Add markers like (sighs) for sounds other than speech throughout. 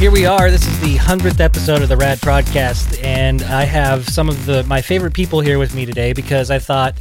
here we are. This is the hundredth episode of the Rad Prodcast, and I have some of the my favorite people here with me today because I thought,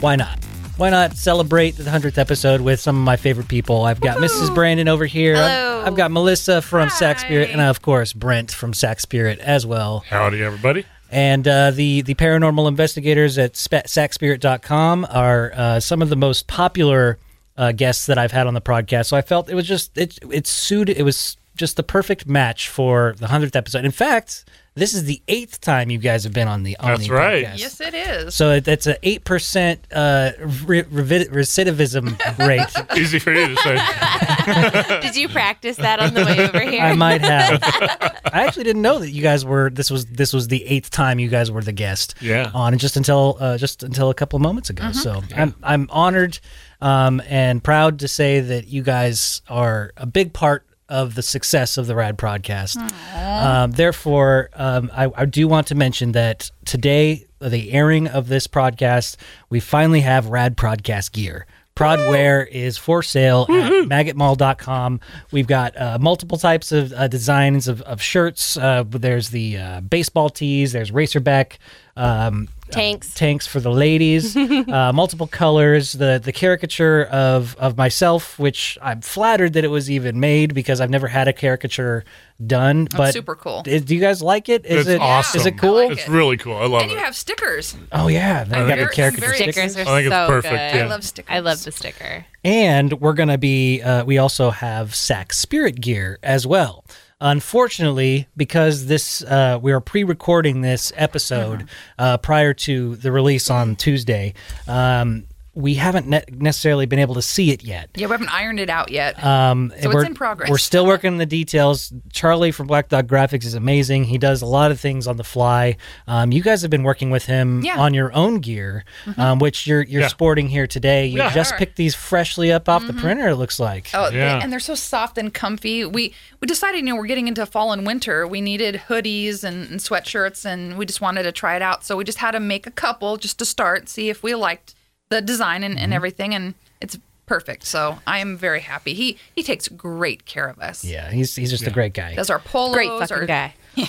why not? Why not celebrate the hundredth episode with some of my favorite people? I've got Mrs. Brandon over here. I've- Hello. I've, got Melissa from Sac Spirit, and of course Brent from Sac Spirit as well. Howdy, everybody. And uh, the the paranormal investigators at spe- sacspirit.com are uh, some of the most popular uh, guests that I've had on the podcast. So I felt it was just it it suited it was just the perfect match for the hundredth episode. In fact, this is the eighth time you guys have been on the on That's the right. podcast. Yes, it is. So that's an eight percent uh, re- revi- recidivism rate. (laughs) Easy for you to say. (laughs) Did you practice that on the way over here? I might have. (laughs) I actually didn't know that you guys were. This was this was the eighth time you guys were the guest. Yeah. On just until uh, just until a couple of moments ago. So I'm I'm honored um, and proud to say that you guys are a big part of the success of the Rad Prodcast. Um, therefore, um, I, I do want to mention that today, the airing of this podcast, we finally have Rad Podcast gear. Prod Wear is for sale at maggotmall.com. We've got uh, multiple types of uh, designs of, of shirts. Uh, there's the uh, baseball tees, there's Racerback um, Tanks. tanks for the ladies, (laughs) uh, multiple colors. The the caricature of of myself, which I'm flattered that it was even made because I've never had a caricature done. but super cool. i- Do you guys like it? Is It's it awesome. Is it cool? I like It's it. really cool. I love and it. And you have stickers. oh yeah, they I'm got the caricature very- stickers. Stickers are I think it's so perfect, good. yeah. I love stickers. I love the sticker. And we're going to be, uh, we also have Sac Spirit gear as well. Unfortunately, because this, uh, we are pre recording this episode uh, prior to the release on Tuesday, um, we haven't ne- necessarily been able to see it yet. Yeah, we haven't ironed it out yet. Um, So it's we're, in progress. We're still working on the details. Charlie from Black Dog Graphix is amazing. He does a lot of things on the fly. Um, you guys have been working with him Yeah. Mm-hmm. on your own gear, um, which you're you're Yeah. sporting here today. You Yeah. just Sure. picked these freshly up off the printer. It looks like. Oh, they- Yeah. and they're so soft and comfy. We we decided, you know, we're getting into fall and winter. We needed hoodies and, and sweatshirts, and we just wanted to try it out. So we just had to make a couple just to start, see if we liked the design and, Mm-hmm. and everything, and it's perfect. So I am very happy. He he takes great care of us. Yeah, he's he's just a great guy. Does our polos, Great fucking our, guy. (laughs)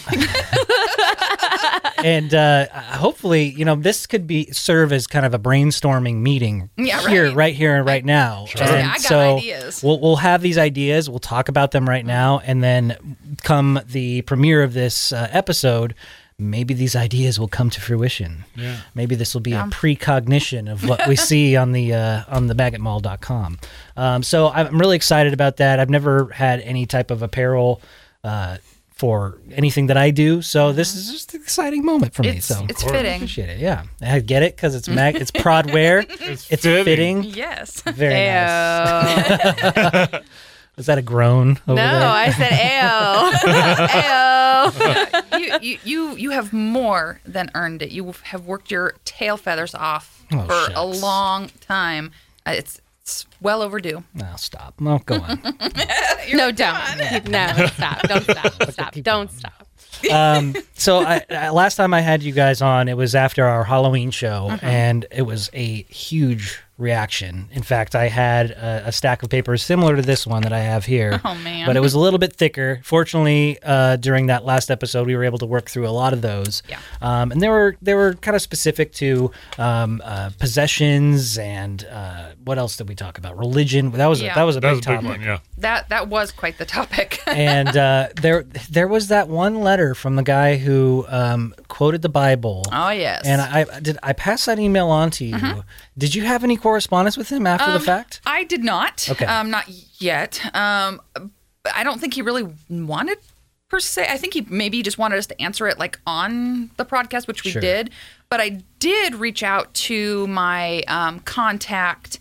and uh, hopefully, you know, this could be serve as kind of a brainstorming meeting Yeah, here, right. right here and right now. Trust me, And I got so ideas. We'll we'll have these ideas. We'll talk about them right now, and then come the premiere of this uh, episode. Maybe these ideas will come to fruition. Yeah. Maybe this will be a precognition of what we (laughs) see on the uh, on the maggotmall.com. Um, so I'm really excited about that. I've never had any type of apparel uh, for anything that I do, so this is just an exciting moment for me. It's So it's course. fitting. appreciate it. Yeah, I get it because it's (laughs) mag, it's prod wear. It's, It's fitting. Yes. Very nice. (laughs) Ayo. Is that a groan? Over no, there? I said (laughs) ayo. ayo. you, you you you have more than earned it. You have worked your tail feathers off Oh, for a long time. Uh, It's it's well overdue. No, stop. No, go on. (laughs) (laughs) No, don't. Keep- No, stop. Don't stop. Stop. Don't going. stop. um, so I, I, last time I had you guys on, it was after our Halloween show, Mm-hmm. and it was a huge reaction. In fact, I had a, a stack of papers similar to this one that I have here. (laughs) Oh, man. But it was a little bit thicker. Fortunately, uh, during that last episode, we were able to work through a lot of those. Yeah. Um, and they were they were kind of specific to um, uh, possessions and uh, what else did we talk about? Religion. That was a, that was a that big was a big topic one, yeah. That that was quite the topic. (laughs) and uh, there there was that one letter from the guy who um, quoted the Bible. oh yes. And I I- did I pass that email on to you. Did you have any correspondence with him after the fact? I did not. Okay. Um, not yet. Um, I don't think he really wanted per se. I think he maybe just wanted us to answer it like on the podcast, which we Sure. did. But I did reach out to my um, contact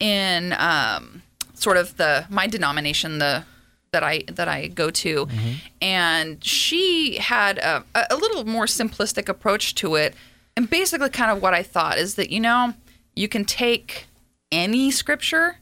in um, sort of the my denomination, the that I that I go to, and she had a, a little more simplistic approach to it. And basically, kind of what I thought is that you know you can take any scripture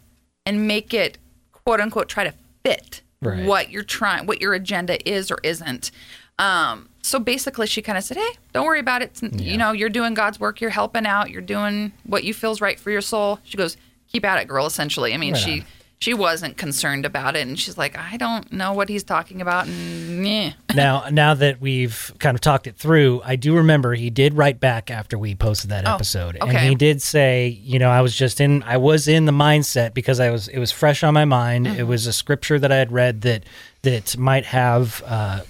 and make it quote unquote try to fit Right. what you're trying, what your agenda is or isn't. Um, so basically, she kind of said, "Hey, don't worry about it. It's- You know, you're doing God's work. You're helping out. You're doing what you feels right for your soul." She goes, "Keep at it, girl." Essentially, I mean, Right she on. She wasn't concerned about it, and she's like, I don't know what he's talking about, and (laughs) now, now that we've kind of talked it through, I do remember he did write back after we posted that Oh, episode, and he did say, you know, I was just in, I was in the mindset because I was, it was fresh on my mind. Mm-hmm. It was a scripture that I had read that that might have. Uh,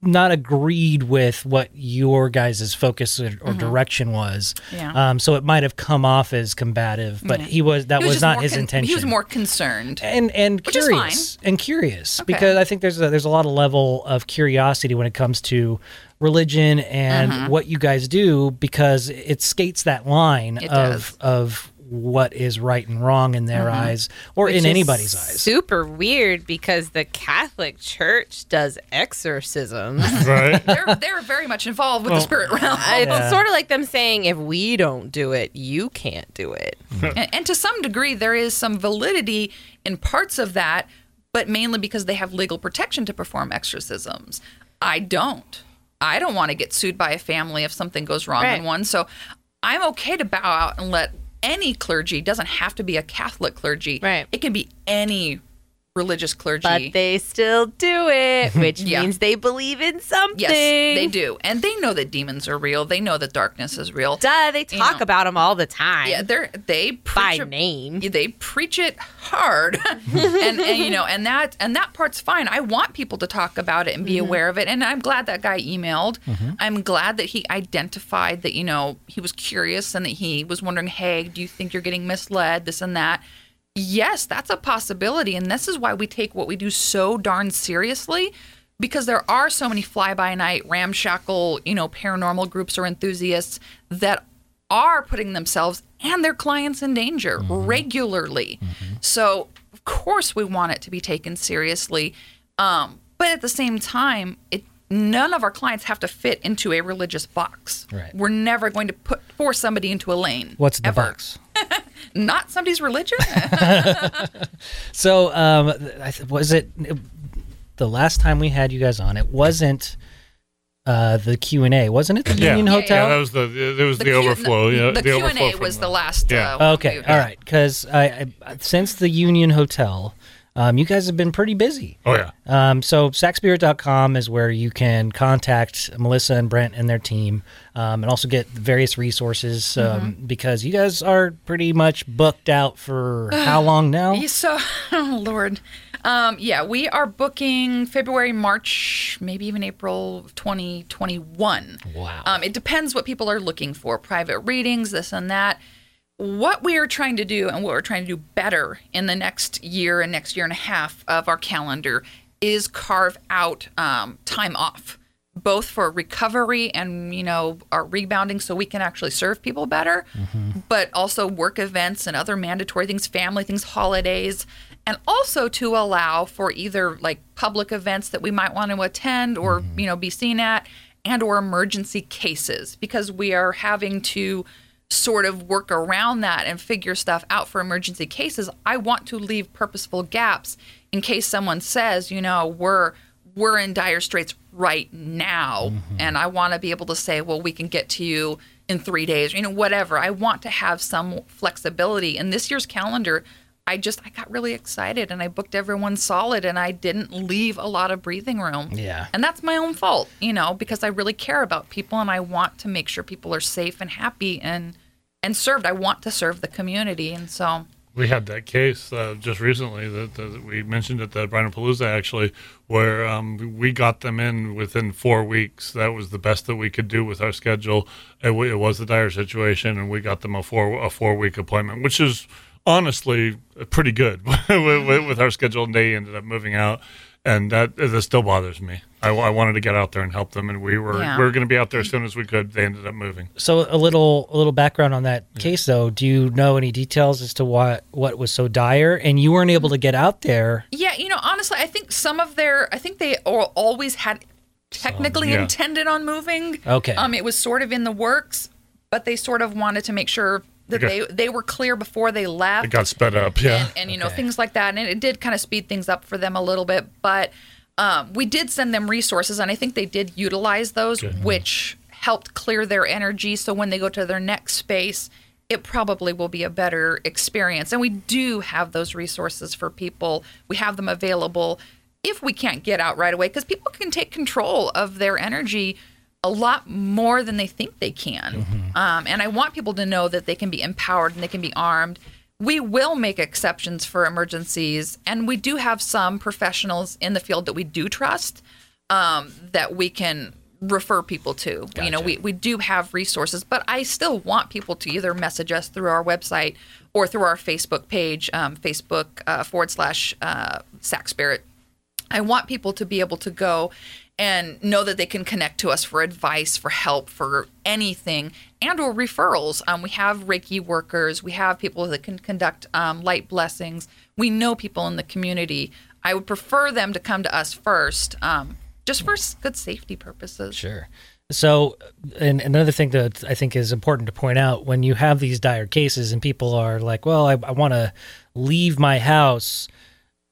not agreed with what your guys' focus or, or direction was, Mm-hmm. Yeah. um, so it might have come off as combative. But he was that He was, just not his con- intention He was more concerned. and and Which curious and curious Okay. because I think there's a, there's a lot of level of curiosity when it comes to religion and Mm-hmm. what you guys do because it skates that line It of does. of what is right and wrong in their Mm-hmm. eyes or in Which is anybody's eyes. Super weird because the Catholic Church does exorcisms. (laughs) (laughs) Right. they're they're very much involved with the spirit realm. it's Yeah. sort of like them saying, if we don't do it, you can't do it. and, and to some degree, there is some validity in parts of that, but mainly because they have legal protection to perform exorcisms. I don't. I don't want to get sued by a family if something goes wrong Right. in one. So I'm okay to bow out and let any clergy doesn't have to be a Catholic clergy. Right. It can be any religious clergy. But they still do it, (laughs) which Yeah. means they believe in something. yes, they do, and they know that demons are real. They know that darkness is real. Duh, they talk know. about them all the time. Yeah, they're they by preach a- name. they preach it hard (laughs) and, and you know and that and that part's fine i want people to talk about it and be mm-hmm. aware of it and i'm glad that guy emailed mm-hmm. i'm glad that he identified that you know he was curious and that he was wondering hey do you think you're getting misled this and that yes that's a possibility and this is why we take what we do so darn seriously because there are so many fly-by-night ramshackle you know paranormal groups or enthusiasts that are putting themselves and their clients in danger regularly. So, of course, we want it to be taken seriously. Um, but at the same time, it none of our clients have to fit into a religious box. Right. We're never going to put force somebody into a lane. What's the ever. box? Not somebody's religion. (laughs) So um, was it the last time we had you guys on? It wasn't uh, the Q and A, wasn't it? The Yeah. Union Yeah, Hotel. Yeah, that was the there was the, Q- overflow. Yeah, the, the, Q and A was the- the last. Yeah. Uh, Okay, all right. Because I, I since the Union Hotel, um, you guys have been pretty busy. Oh yeah. Um, so sacspirit.com is where you can contact Melissa and Brent and their team, um, and also get various resources um, because you guys are pretty much booked out for how (sighs) long now? Yeah, So, (laughs) oh Lord, um, yeah, we are booking February, March, maybe even April 2021. Wow. Um, it depends what people are looking for private readings, this and that. What we are trying to do and what we're trying to do better in the next year and next year and a half of our calendar is carve out um, time off, both for recovery and you know our rebounding, so we can actually serve people better, but also work events and other mandatory things, family things, holidays, and also to allow for either like public events that we might want to attend or you know be seen at and or emergency cases because we are having to sort of work around that and figure stuff out for emergency cases i want to leave purposeful gaps in case someone says you know we're we're in dire straits right now. Mm-hmm. And i want to be able to say well we can get to you in 3 days you know whatever. I want to have some flexibility. In this year's calendar I just I got really excited and I booked everyone solid and I didn't leave a lot of breathing room. Yeah. And that's my own fault, you know, because I really care about people and I want to make sure people are safe and happy and and served. I want to serve the community and so We had that case uh, just recently that, that we mentioned at the Brian Palooza actually, where um, we got them in within four weeks. That was the best that we could do with our schedule. It, it was a dire situation, and we got them a four a four week appointment, which is honestly pretty good (laughs) with, with, with our schedule. And they ended up moving out, and that that still bothers me. I, I wanted to get out there and help them, and we were Yeah. we were going to be out there as soon as we could. They ended up moving. So a little a little background on that case though. Do you know any details as to what what was so dire and you weren't able to get out there? Yeah, you know, honestly, I think some of their, I think they always had technically yeah. intended on moving. Okay. Um, it was sort of in the works, but they sort of wanted to make sure that Okay. they they were clear before they left. It got sped up. Yeah. and, and you know things like that and it, it did kind of speed things up for them a little bit but um, we did send them resources and i think they did utilize those which helped clear their energy so when they go to their next space it probably will be a better experience. And we do have those resources for people. We have them available if we can't get out right away because people can take control of their energy a lot more than they think they can. Um, and I want people to know that they can be empowered and they can be armed. We will make exceptions for emergencies, and we do have some professionals in the field that we do trust um, that we can refer people to. You know, we, we do have resources, but I still want people to either message us through our website or through our Facebook page, um, Facebook uh, forward slash uh, Sac Spirit. I want people to be able to go and know that they can connect to us for advice, for help, for anything, and or referrals. Um, we have Reiki workers. We have people that can conduct um, light blessings. We know people in the community. I would prefer them to come to us first, um, just for good safety purposes. Sure. So, and another thing that I think is important to point out when you have these dire cases and people are like, well, I, I want to leave my house,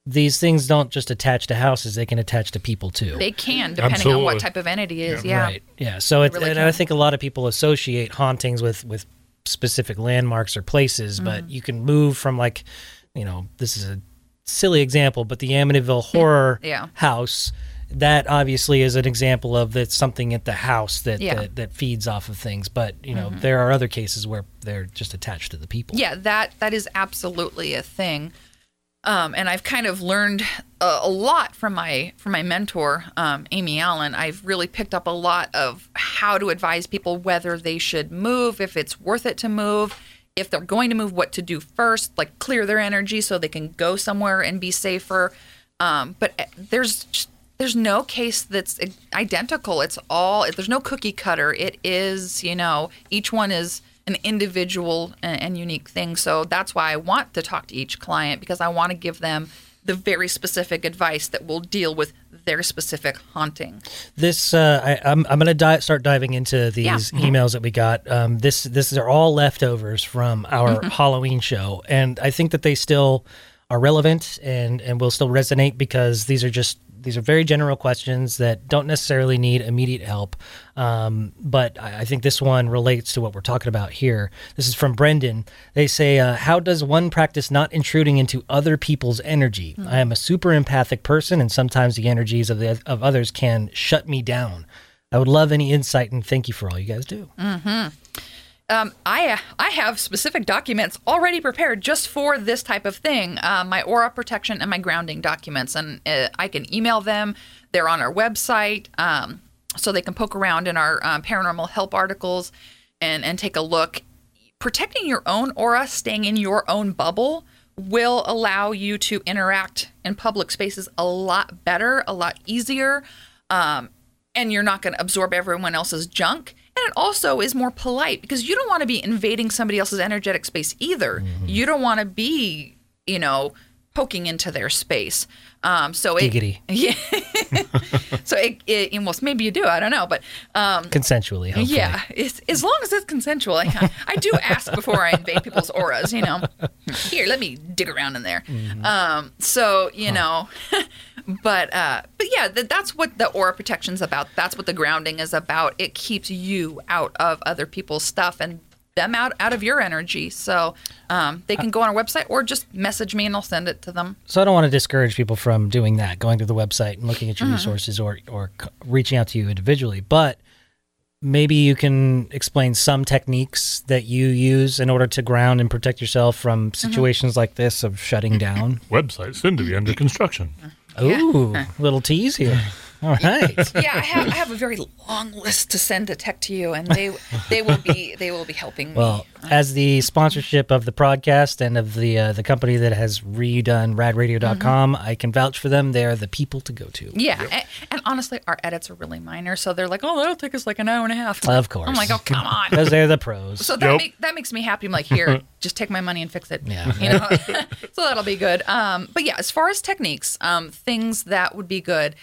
these things don't just attach to houses, they can attach to people too. They can, depending on what type of entity it is. Yeah. Right. Yeah. So it, really and I think a lot of people associate hauntings with with specific landmarks or places, Mm. but you can move from like, you know, this is a silly example, but the Amityville (laughs) horror Yeah. house. That obviously is an example of that's something at the house that, Yeah. Mm-hmm. that that feeds off of things. But you know, there are other cases where they're just attached to the people. Yeah, that that is absolutely a thing. Um, and I've kind of learned a, a lot from my from my mentor, um, Amy Allen. I've really picked up a lot of how to advise people whether they should move, if it's worth it to move, if they're going to move, what to do first, like clear their energy so they can go somewhere and be safer. Um, but uh, there's there's no case that's identical. It's all there's no cookie cutter. It is you know each one is an individual and, and unique thing. So that's why I want to talk to each client because I want to give them the very specific advice that will deal with their specific haunting. This uh, I, I'm I'm gonna di- start diving into these Yeah. emails that we got. Um, this this are all leftovers from our Halloween show, and I think that they still are relevant and and will still resonate because these are just these are very general questions that don't necessarily need immediate help. Um, but I, I think this one relates to what we're talking about here. This is from Brendan. They say, uh, "How does one practice not intruding into other people's energy? I am a super empathic person, and sometimes the energies of the of others can shut me down. I would love any insight, and thank you for all you guys do." Um, I I have specific documents already prepared just for this type of thing. Uh, my aura protection and my grounding documents, and uh, I can email them. They're on our website, um, so they can poke around in our um, paranormal help articles and and take a look. Protecting your own aura, staying in your own bubble, will allow you to interact in public spaces a lot better, a lot easier. Um, and you're not going to absorb everyone else's junk. And it also is more polite because you don't want to be invading somebody else's energetic space either. Mm-hmm. You don't want to be, you know, poking into their space. Um, so it, Giggity. (laughs) yeah. so it, it almost maybe you do. I don't know, but um, Consensually, hopefully. yeah, it's, as long as it's consensual. I, I do ask before I invade people's auras. You know, here, let me dig around in there. Um, so you know, (laughs) but uh, but yeah, th- that's what the aura protection's about. That's what the grounding is about. It keeps you out of other people's stuff and them out out of your energy. So um, they can go on our website or just message me and I'll send it to them. So I don't want to discourage people from doing that, going to the website and looking at your Mm-hmm. resources or or reaching out to you individually. But maybe you can explain some techniques that you use in order to ground and protect yourself from Mm-hmm. situations like this of shutting down. (laughs) Website soon to be under construction. Ooh, little tease here. (laughs) All right. (laughs) yeah, I have, I have a very long list to send to tech to you, and they they will be they will be helping me. Well, as the sponsorship of the podcast and of the uh, the company that has redone radradio.com, I can vouch for them. They are the people to go to. Yeah, and, and honestly, our edits are really minor, so they're like, "Oh, that'll take us like an hour and a half." Of course. I'm like, "Oh, come on." (laughs) Because they're the pros. So that Yep. make, that makes me happy. I'm like, here, (laughs) just take my money and fix it. Yeah. you know. so that'll be good. Um, but yeah, as far as techniques, um, things that would be good.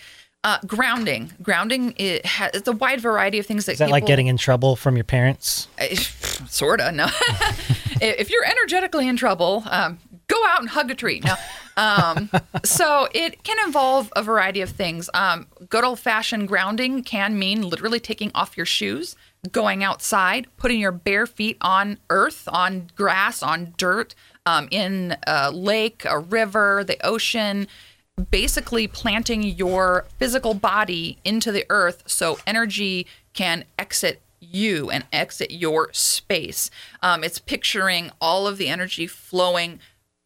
Uh, grounding, grounding. It has it's a wide variety of things that. Is that like getting in trouble from your parents? (laughs) sorta no (laughs) if you're energetically in trouble um, go out and hug a tree no um, (laughs) so it can involve a variety of things um, good old-fashioned grounding can mean literally taking off your shoes going outside, putting your bare feet on earth, on grass, on dirt, um, in a lake, a river, the ocean, basically planting your physical body into the earth so energy can exit you and exit your space. Um, it's picturing all of the energy flowing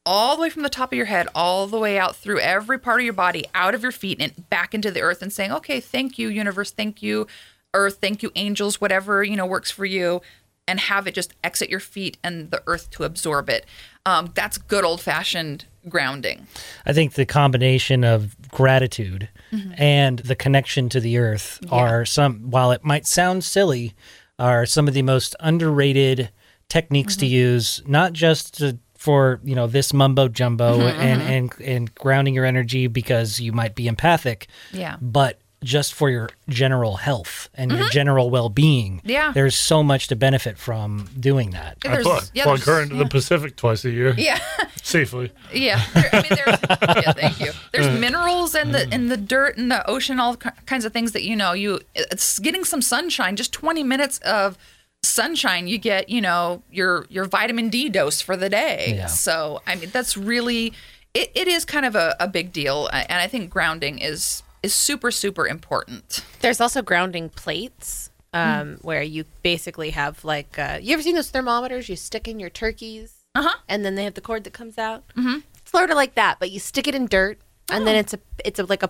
all the way from the top of your head, all the way out through every part of your body, out of your feet, and back into the earth, and saying, "Okay, thank you, universe, thank you, earth, thank you, angels, whatever you know works for you." And have it just exit your feet and the earth to absorb it. Um, that's good old fashioned grounding. I think the combination of gratitude mm-hmm. and the connection to the earth are some, while it might sound silly, are some of the most underrated techniques to mm-hmm. use, not just to, for you know this mumbo jumbo mm-hmm, and, and and grounding your energy because you might be empathic, Yeah. but just for your general health and your mm-hmm. general well-being. Yeah. there's so much to benefit from doing that. I plug, yeah, plug her into the Pacific twice a year Yeah. (laughs) safely. Yeah, there, I mean, there's (laughs) yeah, thank you. There's minerals in the in the dirt and the ocean, all kinds of things that you know. You it's getting some sunshine, just 20 minutes of sunshine, you get you know your your vitamin D dose for the day. Yeah. So I mean, that's really it, it is kind of a, a big deal, and I think grounding is is super super important. There's also grounding plates um, where you basically have like uh, you ever seen those thermometers you stick in your turkeys Uh-huh. and then they have the cord that comes out. Mm-hmm. It's sort of like that, but you stick it in dirt and then it's a it's a, like a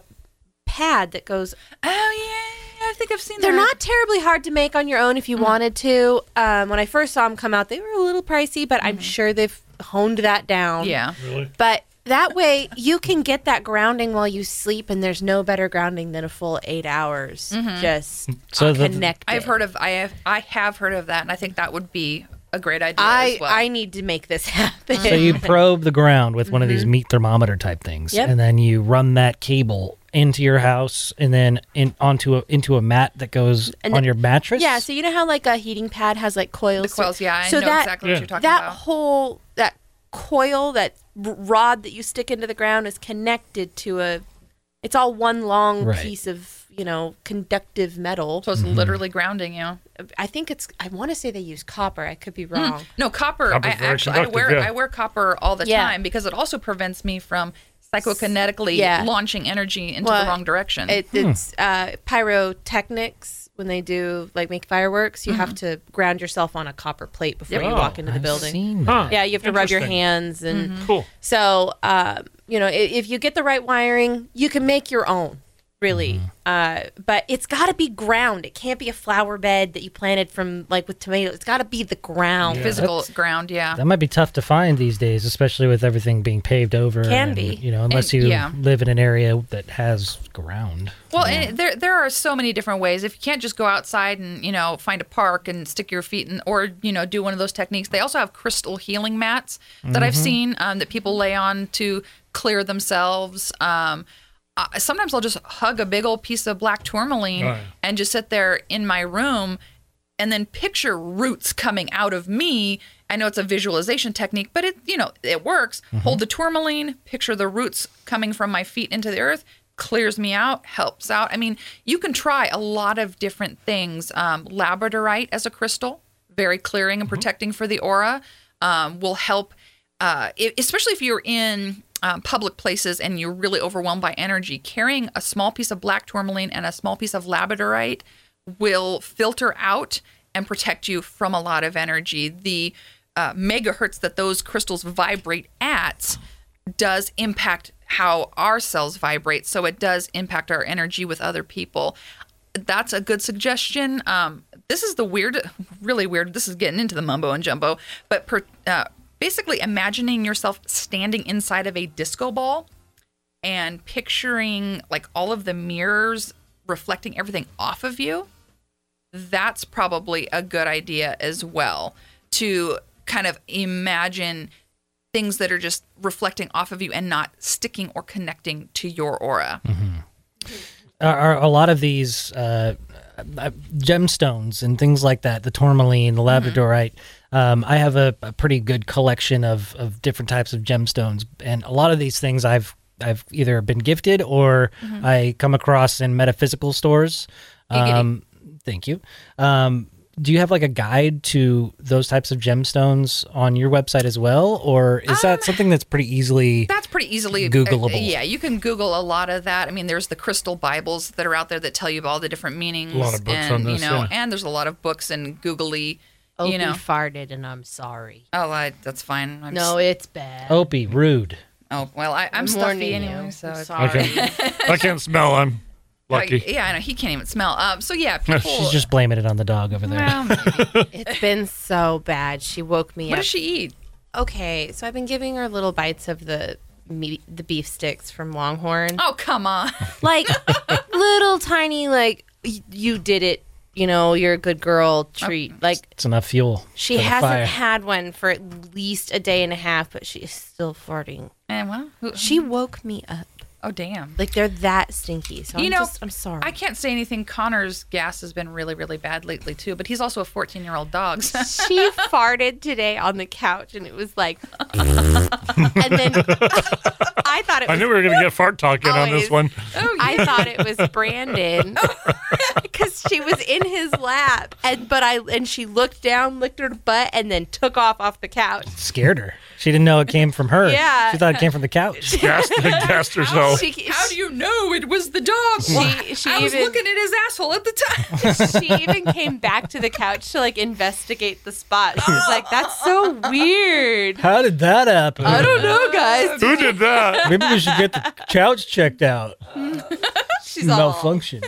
pad that goes. Oh yeah, I think I've seen. They're that. not terribly hard to make on your own if you wanted to. Um, when I first saw them come out, they were a little pricey, but I'm sure they've honed that down. Yeah. Really? But that way you can get that grounding while you sleep, and there's no better grounding than a full eight hours mm-hmm. just So connected. I've heard of I have I have heard of that, and I think that would be a great idea I as well. I need to make this (laughs) happen. So you probe the ground with one of these mm-hmm. meat thermometer type things, Yep. and then you run that cable into your house, and then in onto a into a mat that goes And on the- your mattress. yeah, so you know how like a heating pad has like coils. the coils, yeah, I so know that, exactly what you're talking that about. That whole that coil that rod that you stick into the ground is connected to a. It's all one long Right. piece of you know conductive metal. So it's mm-hmm. literally grounding you. I think it's. I want to say they use copper. I could be hmm. wrong. No copper. Copper's I actually I wear yeah. I wear copper all the Yeah. time because it also prevents me from psychokinetically Yeah. launching energy into Well, the wrong direction. It, hmm. it's uh, pyrotechnics when they do like make fireworks. You have to ground yourself on a copper plate before you walk into the I've building. seen that. Huh. Yeah, you have to rub your hands and Cool. so um, you know i- if you get the right wiring, you can make your own. Really, uh, but it's got to be ground. It can't be a flower bed that you planted from like with tomatoes. It's got to be the ground. Yeah. Physical that's- ground, yeah. That might be tough to find these days, especially with everything being paved over. Can and, be. You know, unless And- you yeah. live in an area that has ground. Well, and there there are so many different ways. If you can't just go outside and you know find a park and stick your feet in, or you know do one of those techniques, they also have crystal healing mats that I've seen um, that people lay on to clear themselves. Um, uh, sometimes I'll just hug a big old piece of black tourmaline Oh, yeah. and just sit there in my room and then picture roots coming out of me. I know it's a visualization technique, but it you know it works. Hold the tourmaline, picture the roots coming from my feet into the earth, clears me out, helps out. I mean, you can try a lot of different things. Um, labradorite as a crystal, very clearing and protecting for the aura, um, will help. Uh, especially if you're in um, public places and you're really overwhelmed by energy, carrying a small piece of black tourmaline and a small piece of labradorite will filter out and protect you from a lot of energy. The uh, megahertz that those crystals vibrate at does impact how our cells vibrate. So it does impact our energy with other people. That's a good suggestion. Um, this is the weird, (laughs) really weird. This is getting into the mumbo and jumbo, but per, uh, basically imagining yourself standing inside of a disco ball and picturing like all of the mirrors reflecting everything off of you that's probably a good idea as well to kind of imagine things that are just reflecting off of you and not sticking or connecting to your aura. Are, are a lot of these uh, gemstones and things like that, the tourmaline, the labradorite. Um, I have a, a pretty good collection of, of different types of gemstones, and a lot of these things I've I've either been gifted or I come across in metaphysical stores. Giggity. Um, thank you. Um, do you have like a guide to those types of gemstones on your website as well, or is that something that's pretty easily? That's pretty easily Googleable. uh, yeah, you can Google a lot of that. I mean, there's the crystal Bibles that are out there that tell you all the different meanings. A lot of books and, on this, you know, yeah. and there's a lot of books and googly. Opie you know, farted, and I'm sorry. oh, I, that's fine. I'm No, it's bad. Opie, rude. Oh well, I, I'm, I'm stuffy anyway, you. so I'm it's- I sorry. can't, I can't smell. I'm (laughs) lucky. yeah, I know he can't even smell. Um, so yeah, (laughs) people. She's just blaming it on the dog over there. well, (laughs) it's been so bad. She woke me what up. does she eat? okay, so I've been giving her little bites of the meat, the beef sticks from Longhorn, Oh come on! like little tiny, like y- you did it. You know, you're a good girl treat. Like It's enough fuel. she for hasn't fire. had one for at least a day and a half, but she is still farting. And well, who, She woke me up. Oh damn. Like they're that stinky. So You I'm know, just, I'm sorry. I can't say anything. Connor's gas has been really, really bad lately too. But he's also a 14 year old dog. so- she (laughs) farted today on the couch, and it was like, (laughs) and then I thought it I knew we were going to get fart talk in on this one. oh, yeah. I thought it was Brandon (laughs) oh, because she was in his lap, and but I and she looked down, licked her butt, and then took off off the couch. Scared her. She didn't know it came from her. Yeah. She thought it came from the couch. Gassed, gassed herself. She, (laughs) How do you know it was the dog? She- she I was even- looking at his asshole at the time. (laughs) she even came back to the couch to like investigate the spot. She was like, "That's so weird." How did that happen? I don't know, guys. Who did that? Maybe we should get the couch checked out. (laughs) She's all Malfunction.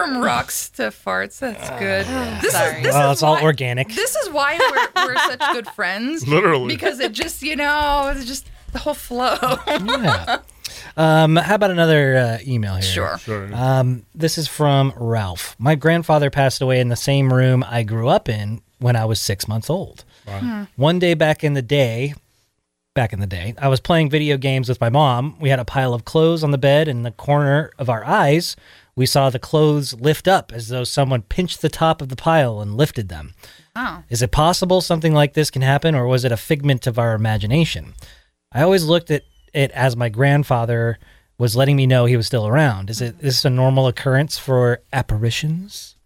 Malfunction. From (laughs) rocks to farts. That's good. (sighs) This Sorry. is this Well, is it's all why, organic. This is why we're, we're such good (laughs) friends. Literally. Because it just you know it's just the whole flow. yeah. Um, how about another uh, email here? sure. Sorry. Um, this is from Ralph. My grandfather passed away in the same room I grew up in when I was six months old. One day back in the day, back in the day, I was playing video games with my mom. We had a pile of clothes on the bed, in the corner of our eyes, we saw the clothes lift up as though someone pinched the top of the pile and lifted them. Oh. Is it possible something like this can happen, or was it a figment of our imagination? I always looked at it as my grandfather was letting me know he was still around. Is it is this a normal occurrence for apparitions?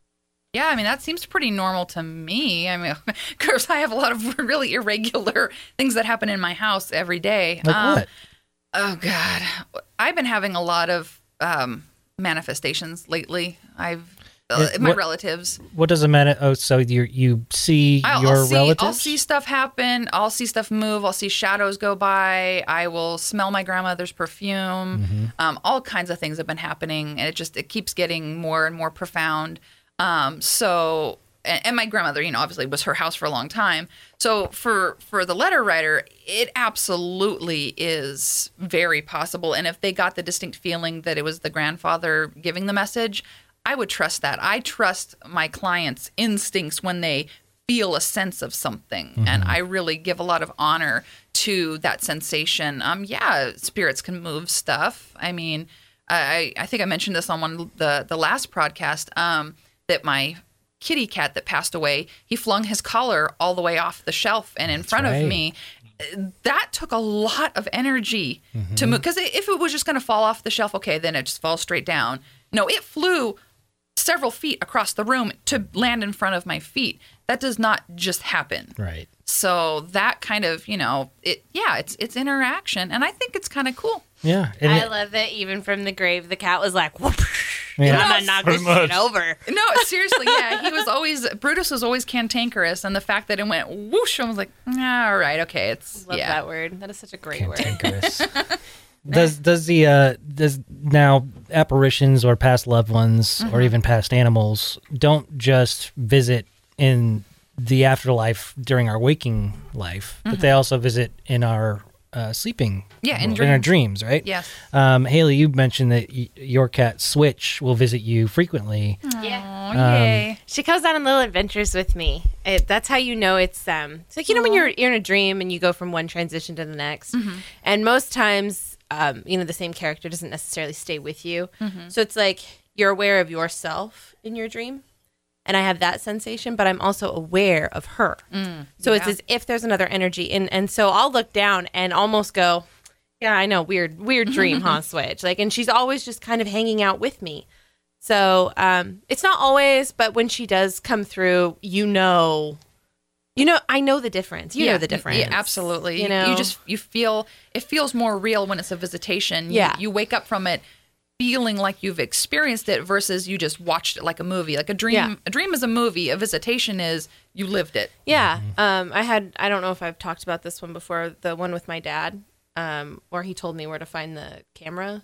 Yeah, I mean that seems pretty normal to me. I mean, (laughs) of course, I have a lot of (laughs) really irregular things that happen in my house every day. Like Um, what? Oh God, I've been having a lot of um, manifestations lately. I've uh, It- my what- relatives. What does a man? Oh, so you you see I'll, your I'll see, relatives? I'll see stuff happen. I'll see stuff move. I'll see shadows go by. I will smell my grandmother's perfume. Mm-hmm. Um, all kinds of things have been happening, and it just it keeps getting more and more profound. Um, so, and, my grandmother, you know, obviously was her house for a long time. So for for the letter writer, it absolutely is very possible. And if they got the distinct feeling that it was the grandfather giving the message, I would trust that. I trust my clients' instincts when they feel a sense of something, and I really give a lot of honor to that sensation. Um, yeah, spirits can move stuff. I mean, I I think I mentioned this on one the the last podcast. Um, that my kitty cat that passed away, he flung his collar all the way off the shelf and in front right. of me. That took a lot of energy to mm-hmm. move because if it was just going to fall off the shelf, okay, then it just falls straight down. No, it flew several feet across the room to land in front of my feet. That does not just happen. right. So that kind of, you know, it yeah, it's it's interaction and I think it's kind of cool. Yeah. and I it- love that even from the grave, the cat was like, (laughs) Whoop, Yeah. I'm gonna knock this Pretty shit over. No, seriously, yeah, he was always Brutus was always cantankerous, and the fact that it went whoosh, I was like, "Ah, all right, okay, it's Love yeah. that word. That is such a great word. cantankerous. (laughs) does does the uh does now apparitions or past loved ones Mm-hmm. or even past animals don't just visit in the afterlife during our waking life, but they also visit in our uh, sleeping Mm-hmm. Yeah, in world, in our dreams. dreams, right? Yes. Um, Haley, you mentioned that y- your cat Switch will visit you frequently. Yeah. Yay. She goes on little adventures with me. It, that's how you know it's um. It's like you know when you're you're in a dream and you go from one transition to the next, and most times, um, you know the same character doesn't necessarily stay with you. So it's like you're aware of yourself in your dream, and I have that sensation, but I'm also aware of her. so it's as if there's another energy, and and so I'll look down and almost go, yeah, I know, weird weird dream, huh? (laughs) Switch like, and she's always just kind of hanging out with me. So um, it's not always, but when she does come through, you know, you know, I know the difference. You know the difference. Yeah, absolutely. You You, know? you just you feel it feels more real when it's a visitation. You- Yeah. you, wake up from it feeling like you've experienced it versus you just watched it like a movie. Like a dream. Yeah. A dream is a movie. A visitation is you lived it. Yeah. Um, I had, I don't know if I've talked about this one before, the one with my dad, um, where he told me where to find the camera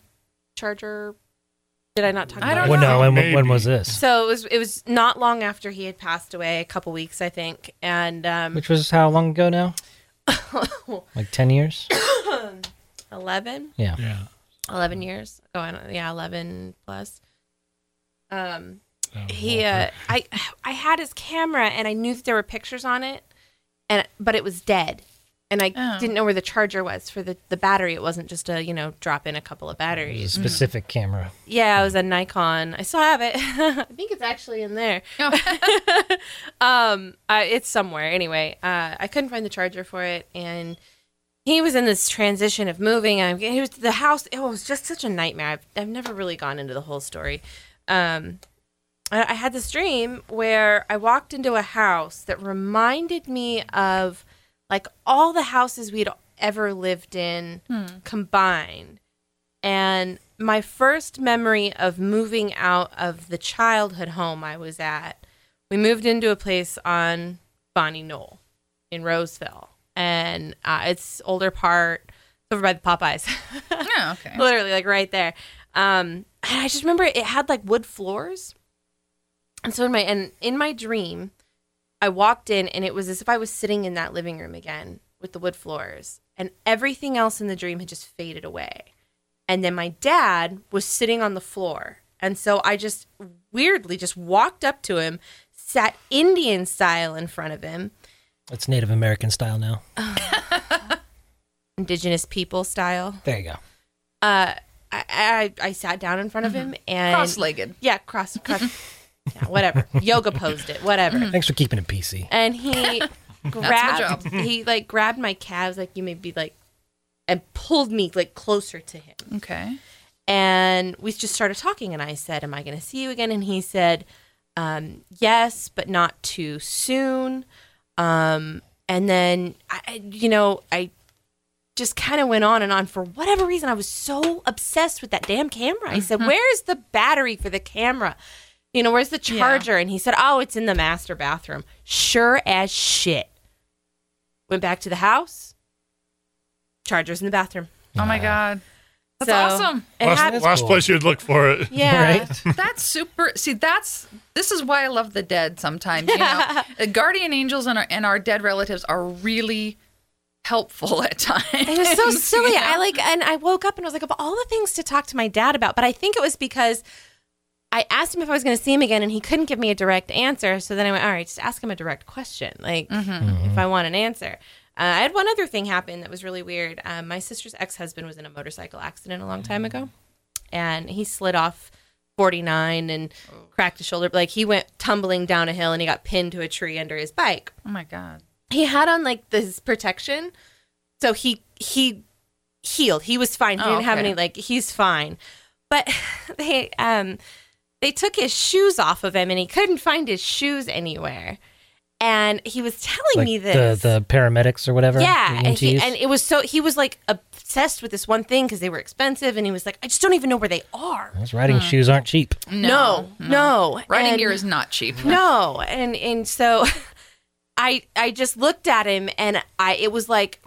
charger. Did I not talk I about don't it? Well, no, when, when was this? So it was, it was not long after he had passed away, a couple weeks, I think. And um, Which was how long ago now? (laughs) like 10 years? (coughs) 11, Yeah. Yeah. 11 years. Oh, I don't, yeah, 11 plus. Um, Oh, he well, uh, I I had his camera and I knew that there were pictures on it, and but it was dead, and I Oh. didn't know where the charger was for the the battery. It wasn't just a you know drop in a couple of It was a batteries. specific camera. Yeah, it was a Nikon. I still have it. (laughs) I think it's actually in there. Oh. (laughs) um, uh, it's somewhere anyway. Uh, I couldn't find the charger for it, and he was in this transition of moving. And he was the house. It was just such a nightmare. I've I've never really gone into the whole story. Um, I I had this dream where I walked into a house that reminded me of like all the houses we'd ever lived in combined. And my first memory of moving out of the childhood home I was at, we moved into a place on Bonnie Knoll in Roseville. And uh, it's older part, over by the Popeyes. Yeah, (laughs) okay. literally like right there. Um, and I just remember it had like wood floors, and so in my and in my dream, I walked in and it was as if I was sitting in that living room again with the wood floors, and everything else in the dream had just faded away. And then my dad was sitting on the floor, and so I just weirdly just walked up to him, sat Indian style in front of him, It's Native American style now. (laughs) indigenous people style. There you go. Uh, I I, I sat down in front of him and Cross-legged. Yeah, cross, cross. (laughs) yeah, whatever. Yoga posed it, whatever. Thanks for keeping it PC. And he (laughs) grabbed, job. he like grabbed my calves, like you may be like, and pulled me like closer to him. Okay. And we just started talking. And I said, "Am I going to see you again?" And he said, um, "Yes, but not too soon." Um, and then I, I- you know, I just kind of went on and on for whatever reason. I was so obsessed with that damn camera. I said, "Where's the battery for the camera?" You know, where's the Yeah. charger? And he said, "Oh, it's in the master bathroom." Sure as shit. Went back to the house. Charger's in the bathroom. Oh my god. That's So- awesome. It last had- That's last cool. place you'd look for it. yeah. (laughs) Right? That's super. See, that's this is why I love the dead. Sometimes, you know, (laughs) guardian angels and our and our dead relatives are really helpful at times. It was so (laughs) silly. I like, and I woke up and I was like, of all the things to talk to my dad about, but I think it was because I asked him if I was going to see him again, and he couldn't give me a direct answer. So then I went, all right, just ask him a direct question, like if I want an answer. Uh, I had one other thing happen that was really weird. Um, my sister's ex husband was in a motorcycle accident a long time ago, and he slid off 49 and cracked his shoulder. Like he went tumbling down a hill and he got pinned to a tree under his bike. Oh my god. he had on like this protection. So he he healed. He was fine. He Oh, didn't have any like he's fine. But (laughs) they um they took his shoes off of him and he couldn't find his shoes anywhere and he was telling Like me the, this the paramedics or whatever. yeah and, he, and it was so he was like obsessed with this one thing because they were expensive and he was like i just don't even know where they are Those riding hmm. shoes aren't cheap. no no, Riding And- gear is not cheap. (laughs) no and and so (laughs) i i just looked at him and i it was like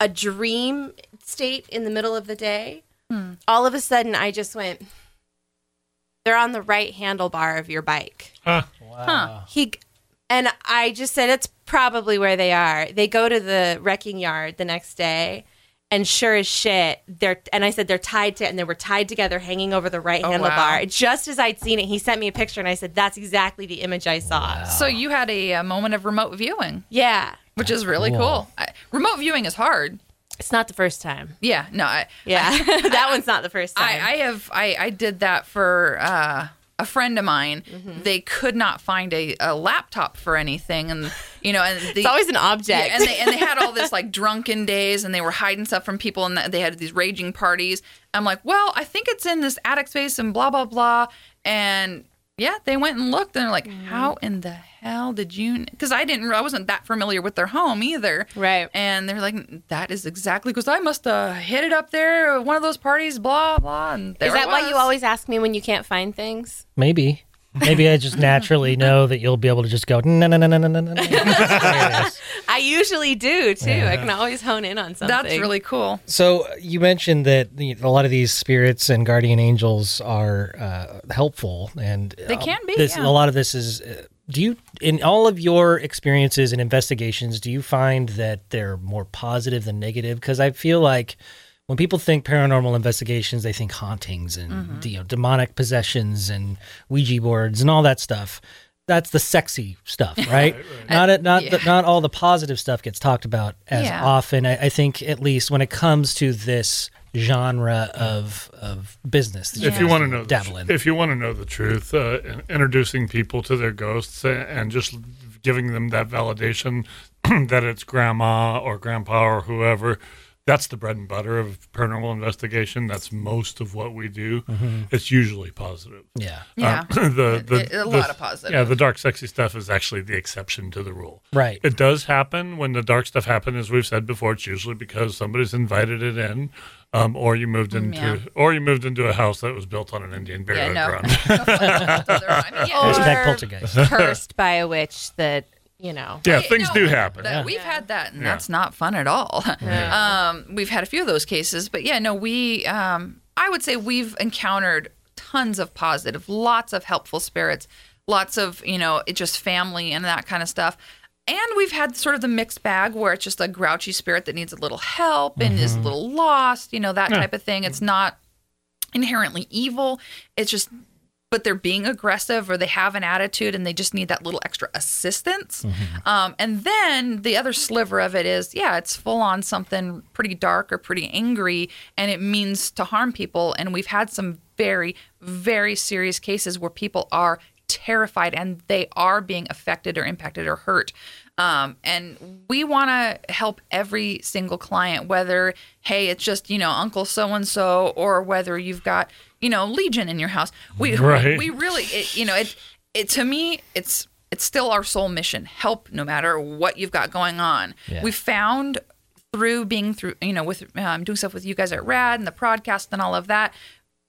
a dream state in the middle of the day hmm. all of a sudden i just went they're on the right handlebar of your bike Huh. Wow. he and i just said it's probably where they are they go to the wrecking yard the next day and sure as shit they're and i said they're tied to and they were tied together hanging over the right Oh, handlebar wow. just as i'd seen it he sent me a picture and i said that's exactly the image i saw So you had a, uh moment of remote viewing, yeah which is really Cool. cool. I, remote viewing is hard. It's not the first time. Yeah. No. I, Yeah, (laughs) that one's not the first time. I, I have I, I did that for uh, a friend of mine. Mm-hmm. They could not find a, a laptop for anything, and you know, and the, it's always an object. Yeah, and they and they had all this like (laughs) drunken days, and they were hiding stuff from people, and they had these raging parties. I'm like, well, I think it's in this attic space, and blah blah blah. And yeah, they went and looked and they're like, Mm-hmm. how in the hell did you? Because I didn't, I wasn't that familiar with their home either. Right. And they're like, that is exactly because I must have hit it up there one of those parties, blah, blah. And there Is that it why you always ask me when you can't find things? Maybe. Maybe I just naturally (laughs) know that you'll be able to just go no no no no no no no. There it is. I usually do too. I can always hone in on something. That's really cool. So you mentioned that you know, a lot of these spirits and guardian angels are uh, helpful, and They uh, can be, This, yeah. A lot of this is. Uh, do you, in all of your experiences and investigations, do you find that they're more positive than negative? Because I feel like when people think paranormal investigations, they think hauntings and Mm-hmm. you know demonic possessions and Ouija boards and all that stuff. That's the sexy stuff, (laughs) right? Not it, not the, not all the positive stuff gets talked about as Yeah. often. I, I think at least when it comes to this genre of of business, that if you want to know, the dabble in. if you want to know the truth, uh, introducing people to their ghosts and just giving them that validation (clears throat) that it's grandma or grandpa or whoever. That's the bread and butter of paranormal investigation. That's most of what we do. It's usually positive. yeah, Yeah. Uh, (clears throat) the, the, It- a the- lot of positive. Yeah, the dark, sexy stuff is actually the exception to the rule. right. It does happen when the dark stuff happens, as we've said before. It's usually because somebody's invited it in, um, or you moved into, yeah. or you moved into a house that was built on an Indian Yeah, burial no. ground. I mean, yeah. Hashtag Or- poltergeist. cursed by a witch that you know. yeah, Hey, things no, do happen. that- We've had that, and Yeah. that's not fun at all. (laughs) (laughs) Um, we've had a few of those cases, but yeah, no, we. Um, I would say we've encountered tons of positive, lots of helpful spirits, lots of you know, it just family and that kind of stuff. And we've had sort of the mixed bag where it's just a grouchy spirit that needs a little help and is a little lost, you know, that type of thing. It's not inherently evil. It's just, but they're being aggressive or they have an attitude and they just need that little extra assistance. Um, and then the other sliver of it is, yeah, it's full on something pretty dark or pretty angry and it means to harm people. And we've had some very, very serious cases where people are terrified and they are being affected or impacted or hurt. Um, and we want to help every single client, whether, hey, it's just, you know, Uncle so and so, or whether you've got, you know, Legion in your house. We, Right. we really, it, you know, it, it, to me, it's, it's still our sole mission help no matter what you've got going on. Yeah. We found through being through, you know, with um, doing stuff with you guys at RAD and the podcast and all of that,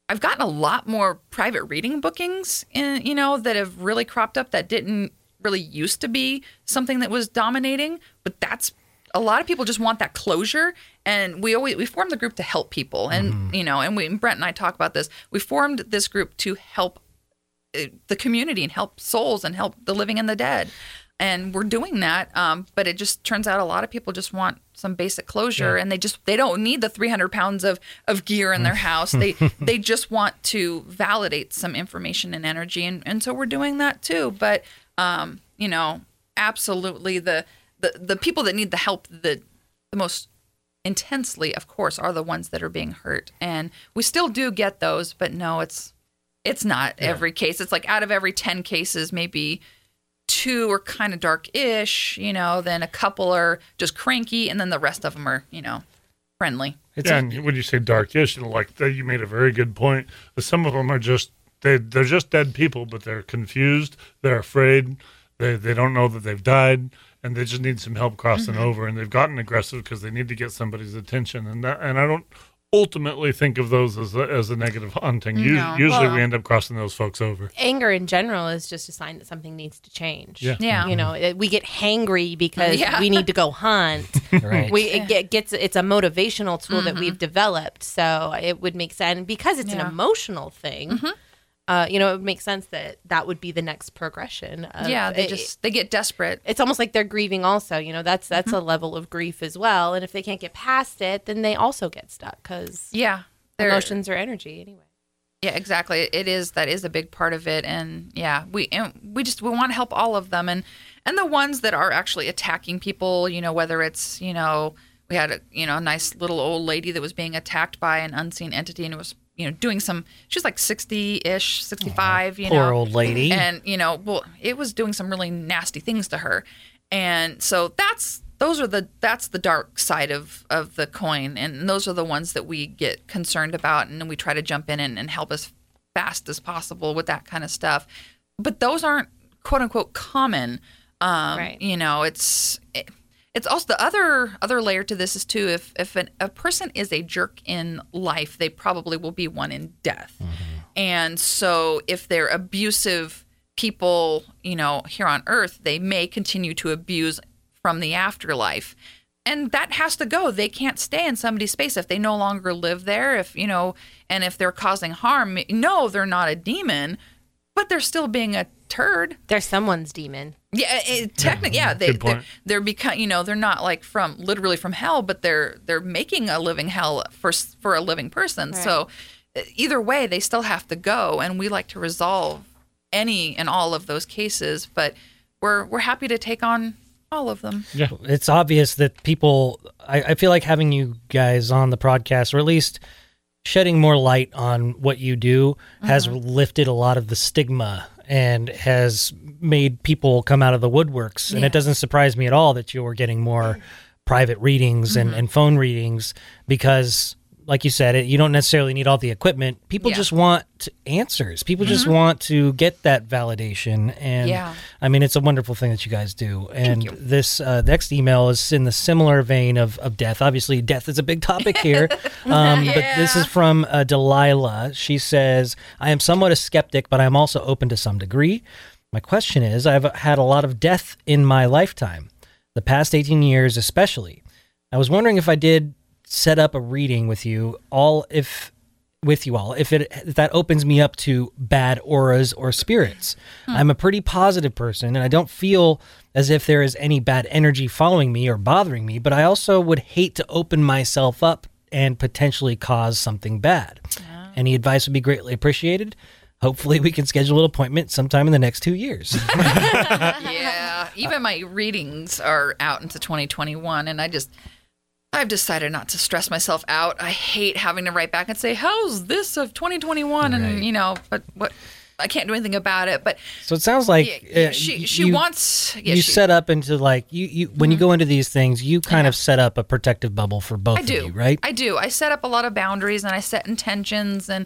I've gotten a lot more private reading bookings, in, you know, that have really cropped up that didn't really used to be something that was dominating. But that's a lot of people just want that closure, and we always we formed the group to help people, and you know, and we and Brent and I talk about this. We formed this group to help uh, the community and help souls and help the living and the dead. And we're doing that, um, but it just turns out a lot of people just want some basic closure, and they just they don't need the 300 pounds of of gear in their (laughs) house. They they just want to validate some information and energy, and and so we're doing that too. But um, you know, absolutely the the the people that need the help the the most intensely, of course, are the ones that are being hurt, and we still do get those, but no, it's it's not every case. It's like out of every 10 cases, maybe two are kind of dark-ish, you know, then a couple are just cranky, and then the rest of them are, you know, friendly. It's yeah, a- and when you say darkish, you know, like you made a very good point. Some of them are just they they're just dead people, but they're confused, they're afraid, they they don't know that they've died, and they just need some help crossing Mm-hmm. over, and they've gotten aggressive because they need to get somebody's attention, and that, and I don't ultimately think of those as a, as a negative hunting. Us- No. Usually, Well- we end up crossing those folks over. Anger in general is just a sign that something needs to change. Yeah. Yeah. You know, we get hangry because Yeah. we need to go hunt. (laughs) right. we it get, gets it's a motivational tool that we've developed so it would make sense because it's Yeah. an emotional thing uh, you know it would make sense that that would be the next progression of, yeah, they just they get desperate. it's almost like they're grieving also you know that's that's a level of grief as well. And if they can't get past it then they also get stuck because Yeah, they're- emotions are energy anyway. Yeah, exactly. It is that is a big part of it, and yeah, we and we just we want to help all of them, and and the ones that are actually attacking people, you know, whether it's you know we had a you know a nice little old lady that was being attacked by an unseen entity, and it was you know doing some she was like sixty ish, sixty five, you poor know, old lady. and you know well it was doing some really nasty things to her, and so that's those are the that's the dark side of of the coin and those are the ones that we get concerned about and we try to jump in and, and help as fast as possible with that kind of stuff. But those aren't quote unquote common. Um, Right. You know, it's it, it's also the other other layer to this is too if if an, a person is a jerk in life, they probably will be one in death. Mm-hmm. And so if they're abusive people, you know, here on earth, they may continue to abuse from the afterlife. And that has to go. They can't stay in somebody's space if they no longer live there. If, you know, and if they're causing harm, no, they're not a demon, but they're still being a turd. They're someone's demon. Yeah, it, technically, yeah, they Good they're, point. they're become, you know, they're not like from literally from hell, but they're they're making a living hell for for a living person. So uh, either way, they still have to go, and we like to resolve any and all of those cases. But we're we're happy to take on all of them. Yeah. it's obvious that people I, I feel like having you guys on the podcast or at least shedding more light on what you do has mm-hmm. lifted a lot of the stigma and has made people come out of the woodworks. And it doesn't surprise me at all that you're getting more mm. private readings and, mm-hmm. and phone readings because like you said it you don't necessarily need all the equipment people Yeah. just want answers people just want to get that validation and Yeah. I mean, it's a wonderful thing that you guys do. And this uh, next email is in the similar vein of, of death. Obviously, death is a big topic (laughs) here. Um, But this is from uh, Delilah. She says, I am somewhat a skeptic, but I'm also open to some degree. My question is I've had a lot of death in my lifetime, the past 18 years especially. I was wondering if I did set up a reading with you all if with you all if it if that opens me up to bad auras or spirits. Hmm. I'm a pretty positive person and I don't feel as if there is any bad energy following me or bothering me, but I also would hate to open myself up and potentially cause something bad. Any advice would be greatly appreciated. Hopefully we can schedule an appointment sometime in the next 2 years. (laughs) (laughs) yeah, even my readings are out into 2021, and I just. I've decided not to stress myself out. I hate having to write back and say, "How's this of 2021?" Right. And you know, but what I can't do anything about it. But so it sounds like yeah, uh, she she you- wants. Yeah, you she, Mm-hmm. set up into like you, you when you go into these things you kind of set up a protective bubble for both I do. of you right I do. I set up a lot of boundaries and I set intentions and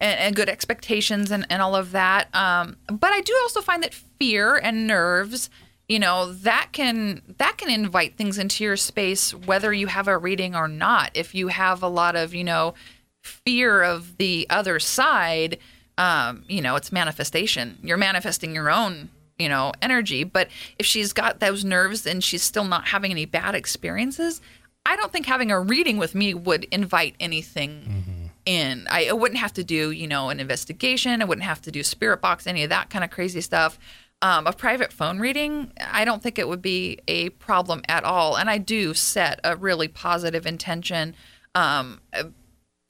and, and good expectations and, and all of that. Um, but I do also find that fear and nerves, you know, that can that can invite things into your space whether you have a reading or not. If you have a lot of, you know, fear of the other side, um, you know, it's manifestation. You're manifesting your own, you know, energy. But if she's got those nerves and she's still not having any bad experiences, I don't think having a reading with me would invite anything in. I, I wouldn't have to do, you know, an investigation. I wouldn't have to do spirit box, any of that kind of crazy stuff. Um, a private phone reading, I don't think it would be a problem at all. And I do set a really positive intention. Um,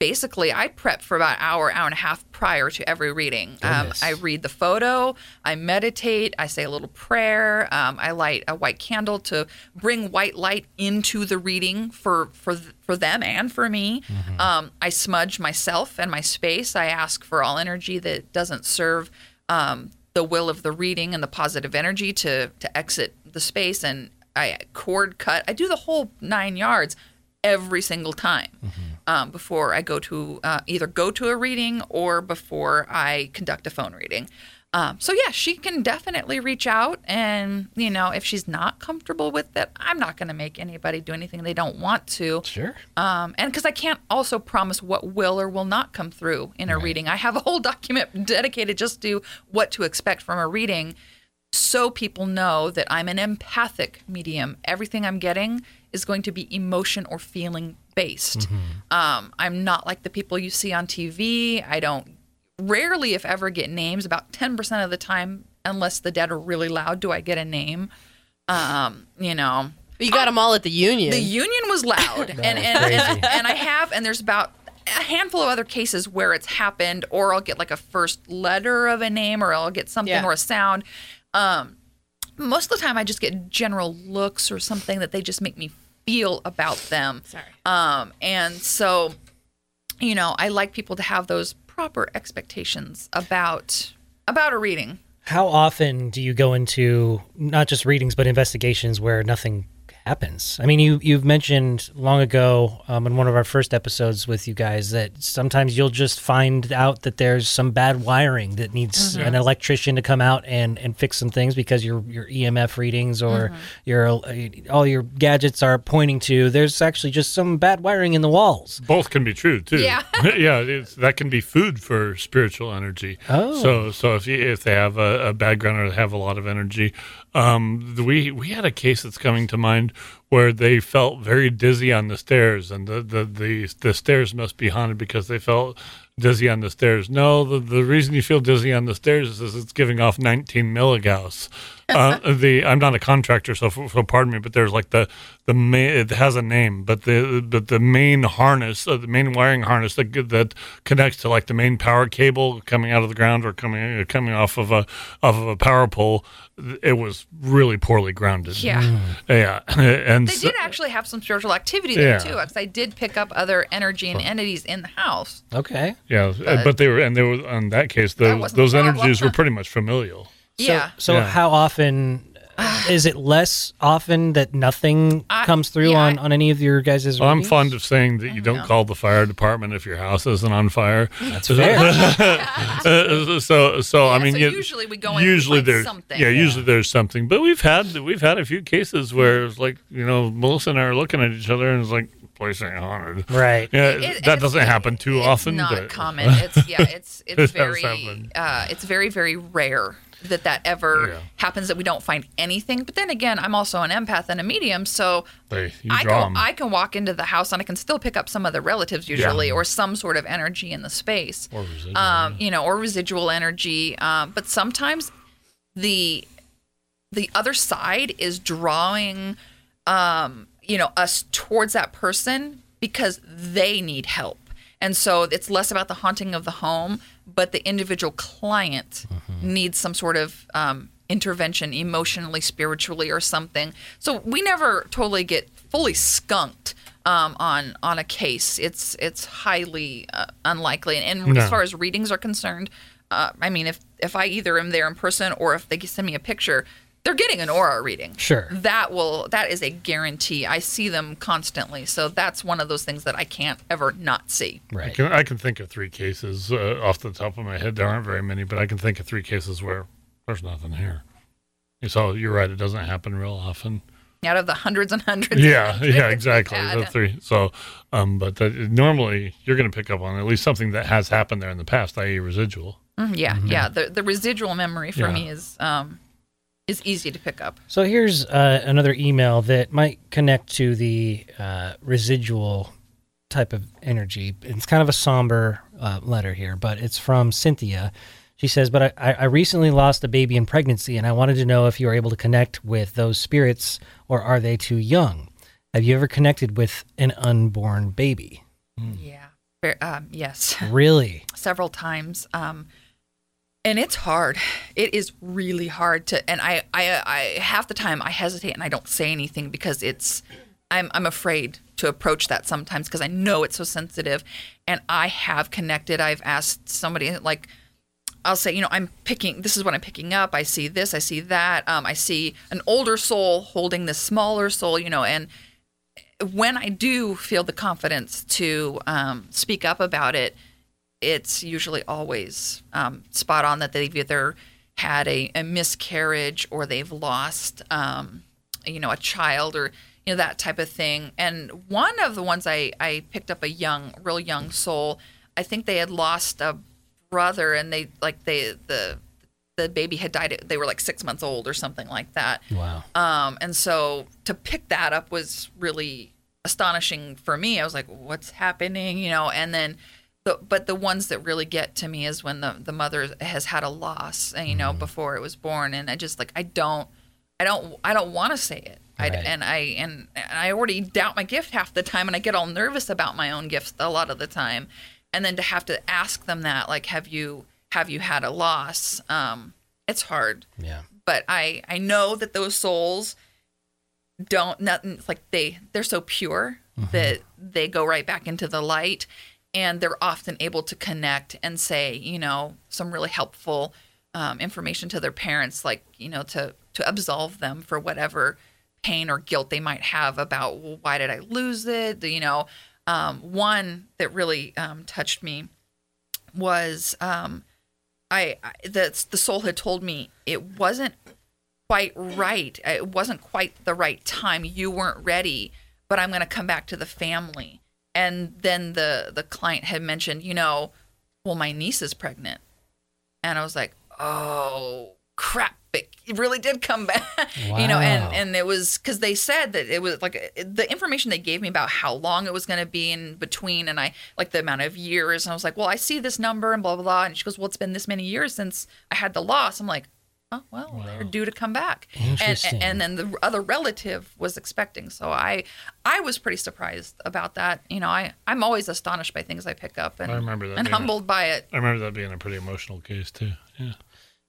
basically I prep for about an hour, hour and a half prior to every reading. Um, I read the photo, I meditate, I say a little prayer, um, I light a white candle to bring white light into the reading for for for them and for me. Um, I smudge myself and my space. I ask for all energy that doesn't serve um, the will of the reading and the positive energy to to exit the space and I cord cut. I do the whole nine yards every single time um, before I go to uh, either go to a reading or before I conduct a phone reading. Um, so yeah, she can definitely reach out, and you know, if she's not comfortable with it, I'm not going to make anybody do anything they don't want to. sure Um, and because I can't also promise what will or will not come through in a reading, I have a whole (laughs) document dedicated just to what to expect from a reading, so people know that I'm an empathic medium. Everything I'm getting is going to be emotion or feeling based. Um, I'm not like the people you see on TV. I don't rarely, if ever, get names. About 10% of the time, unless the dead are really loud, do I get a name. Um, you know, You got them all at the union. the union was loud, (laughs) and, and, and and I have, and there's about a handful of other cases where it's happened, or I'll get like a first letter of a name, or I'll get something Yeah. or a sound. Um, most of the time, I just get general looks or something that they just make me feel about them. Sorry. Um, and so, you know, I like people to have those proper expectations about about a reading. how often do you go into not just readings but investigations where nothing happens. I mean, you you've mentioned long ago um, in one of our first episodes with you guys that sometimes you'll just find out that there's some bad wiring that needs Mm-hmm. an electrician to come out and, and fix some things because your your EMF readings or Mm-hmm. your uh, all your gadgets are pointing to there's actually just some bad wiring in the walls. Both can be true too. Yeah. (laughs) yeah. It's, that can be food for spiritual energy. Oh. So so if you, if they have a, a bad ground or they have a lot of energy, um, we we had a case that's coming to mind where they felt very dizzy on the stairs, and the the the, the stairs must be haunted because they felt dizzy on the stairs. No, the, the reason you feel dizzy on the stairs is it's giving off 19 milligauss. (laughs) Uh, the I'm not a contractor, so, so pardon me, but there's like the the main it has a name, but the but the main harness, uh, the main wiring harness that that connects to like the main power cable coming out of the ground or coming uh, coming off of a off of a power pole, it was really poorly grounded. Yeah. yeah, (laughs) and They so- did actually have some spiritual activity there Yeah. too, because I did pick up other energy and entities in the house. Okay. yeah, but, but they were and they were in that case those wasn't those energies were pretty much familial. Yeah. So Yeah. how often (sighs) is it less often that nothing I- comes through yeah, on, on any of your guys' Well, I'm fond of saying that you don't know. call the fire department if your house isn't on fire. That's fair. Uh, (laughs) so, so I mean, so you- usually we go in usually find there's something. yeah, usually there's something. But we've had we've had a few cases where it's like you know Melissa and I are looking at each other and it's like place ain't haunted. right. Yeah, It- and that doesn't happen too it's often. Not but common. It's yeah. (laughs) It's it's does very uh, it's very very rare that that ever Yeah. happens that we don't find anything. But then again, I'm also an empath and a medium, so They, I can 'em. I can walk into the house and I can still pick up some of the relatives usually, or some sort of energy in the space, Or residual, um, you know, or residual energy. Um, but sometimes the the other side is drawing, um, you know, us towards that person because they need help. And so it's less about the haunting of the home, but the individual client needs some sort of um, intervention emotionally, spiritually, or something. So we never totally get fully skunked um, on on a case. It's it's highly uh, unlikely. And No. as far as readings are concerned, uh, I mean, if if I either am there in person or if they send me a picture, they're getting an aura reading. Sure. That will that is a guarantee. I see them constantly, so that's one of those things that I can't ever not see. I Right. can, I can think of three cases uh, off the top of my head. There aren't very many, but I can think of three cases where there's nothing here. So you're right; it doesn't happen real often. Out of the hundreds and hundreds. Yeah, of (laughs) yeah, exactly. The three. So, um, but that, normally you're going to pick up on at least something that has happened there in the past, i.e., residual. Mhm, yeah, yeah. The the residual memory for Yeah. me is um is easy to pick up. So here's uh, another email that might connect to the uh, residual type of energy. It's kind of a somber uh, letter here, but it's from Cynthia. She says, "But I, I recently lost a baby in pregnancy, and I wanted to know if you are able to connect with those spirits, or are they too young? Have you ever connected with an unborn baby? Yeah. Um, yes. (laughs) Really? several times um and it's hard it is really hard to and I, I i half the time i hesitate and i don't say anything because it's i'm i'm afraid to approach that sometimes because i know it's so sensitive and i have connected i've asked somebody like I'll say, you know, I'm picking. This is what I'm picking up. I see this. I see that. Um, I see an older soul holding this smaller soul. You know, and when I do feel the confidence to um, speak up about it, it's usually always um, spot on that they've either had a, a miscarriage or they've lost, um, you know, a child or you know that type of thing. And one of the ones I I picked up a young, real young soul. I think they had lost a brother, and they like they the the baby had died. They were like six months old or something like that. Wow. Um, and so to pick that up was really astonishing for me. I was like, what's happening? You know, and then the, but the ones that really get to me is when the, the mother has had a loss, and, you know, before it was born. And I just like, I don't, I don't, I don't want to say it. I, Right. and I, and, and I already doubt my gift half the time and I get all nervous about my own gifts a lot of the time. And then to have to ask them that, like, have you, have you had a loss? Um, it's hard Yeah. but I I know that those souls don't nothing like they they're so pure that they go right back into the light and they're often able to connect and say you know some really helpful um, information to their parents like you know to to absolve them for whatever pain or guilt they might have about well, why did I lose it? You know, um, one that really um, touched me was um, I, I the the soul had told me it wasn't quite right. It wasn't quite the right time. You weren't ready, but I'm going to come back to the family. And then the the client had mentioned, you know, well, my niece is pregnant, and I was like, oh crap. It really did come back wow. (laughs) you know and and it was because they said that it was like the information they gave me about how long it was going to be in between and i like the amount of years. And i was like well i see this number and blah blah blah. And she goes well it's been this many years since i had the loss. I'm like oh well wow. they're due to come back. And, and then the other relative was expecting. So i i was pretty surprised about that. You know i i'm always astonished by things i pick up and i remember that and humbled a, by it. I remember that being a pretty emotional case too. Yeah.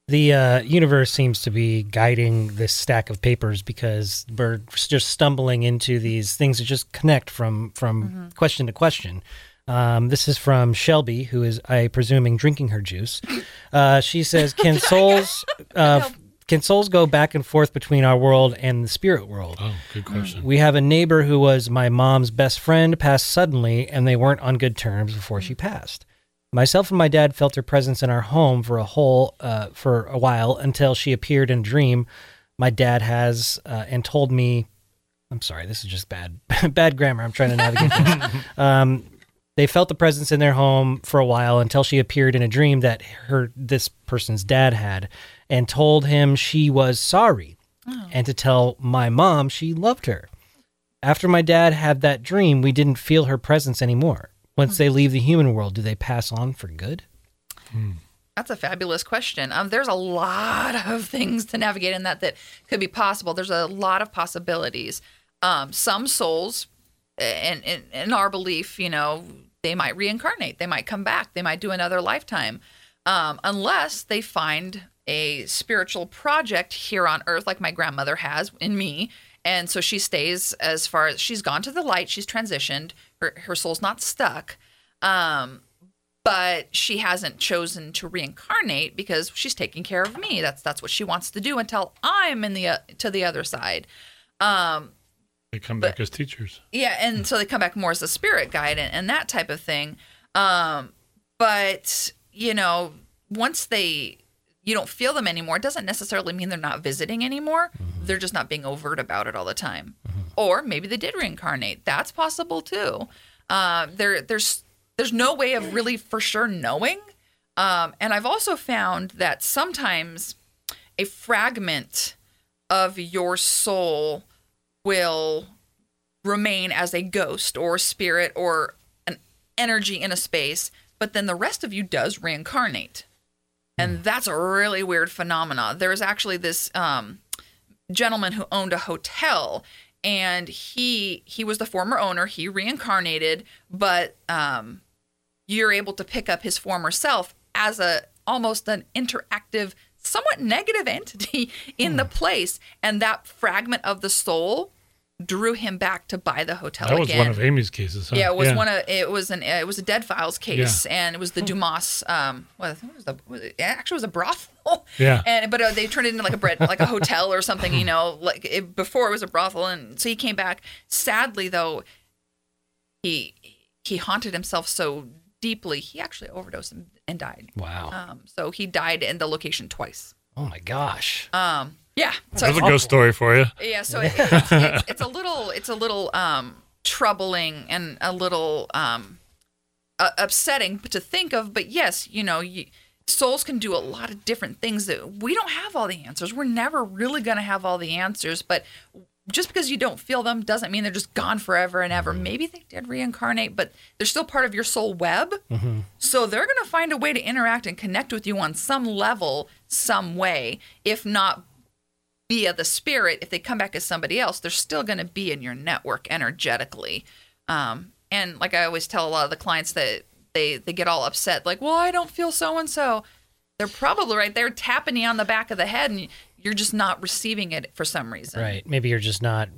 The uh, universe seems to be guiding this stack of papers because we're just stumbling into these things that just connect from from mm-hmm. question to question. Um, this is from Shelby, who is, I presuming, drinking her juice. Uh, she says, (laughs) "Can souls uh, can souls go back and forth between our world and the spirit world?" Oh, good question. We have a neighbor who was my mom's best friend, passed suddenly, and they weren't on good terms before she passed. Myself and my dad felt her presence in our home for a whole uh, for a while until she appeared in a dream. My dad has uh, and told me, I'm sorry, this is just bad (laughs) bad grammar. I'm trying to navigate this. (laughs) Um, they felt the presence in their home for a while until she appeared in a dream that her this person's dad had and told him she was sorry oh. and to tell my mom she loved her. After my dad had that dream, we didn't feel her presence anymore. Once they leave the human world, do they pass on for good? Hmm. That's a fabulous question. Um, there's a lot of (laughs) things to navigate in that that could be possible. There's a lot of possibilities. Um, some souls, in, in, in our belief, you know, they might reincarnate. They might come back. They might do another lifetime, um, unless they find a spiritual project here on Earth, like my grandmother has in me, and so she stays as far as she's gone to the light. She's transitioned her, her soul's not stuck. Um, but she hasn't chosen to reincarnate because she's taking care of me. That's that's what she wants to do until I'm in the uh, to the other side. Um, they come back but, as teachers. Yeah, and so they come back more as a spirit guide and, and that type of thing. Um, but you know, once they you don't feel them anymore, it doesn't necessarily mean they're not visiting anymore. Mm-hmm. They're just not being overt about it all the time. Mm-hmm. Or maybe they did reincarnate. That's possible too. Uh, there, there's there's no way of really for sure knowing. Um, and I've also found that sometimes a fragment of your soul will remain as a ghost or spirit or an energy in a space, but then the rest of you does reincarnate. And hmm. that's a really weird phenomena. There was actually this um, gentleman who owned a hotel and he he was the former owner. He reincarnated, but um, you're able to pick up his former self as a almost an interactive, somewhat negative entity (laughs) in hmm. the place, and that fragment of the soul drew him back to buy the hotel. That was again. one of Amy's cases. Huh? Yeah, it was yeah. one of it was an it was a dead files case, yeah. and it was the Dumas. Um, what I think it was the it, actually was a brothel. (laughs) Yeah, and but uh, they turned it into like a bread like a hotel or something. You know, (laughs) like it, before it was a brothel, and so he came back. Sadly, though, he he haunted himself so deeply, he actually overdosed and, and died. Wow. Um, so he died in the location twice. Oh my gosh. Um, yeah, so that's a ghost story for you. Yeah, so it, (laughs) it's, it's, it's, a little, it's a little um, troubling and a little um, uh, upsetting to think of. But yes, you know, you, souls can do a lot of different things that we don't have all the answers. We're never really going to have all the answers, but just because you don't feel them doesn't mean they're just gone forever and ever. Mm-hmm. Maybe they did reincarnate, but they're still part of your soul web. Mm-hmm. So they're going to find a way to interact and connect with you on some level, some way, if not via the spirit. If they come back as somebody else, they're still going to be in your network energetically. Um, and like I always tell a lot of the clients that they they get all upset, like, "Well, I don't feel so and so." They're probably right there tapping you on the back of the head, and you're just not receiving it for some reason. Right. Maybe you're just not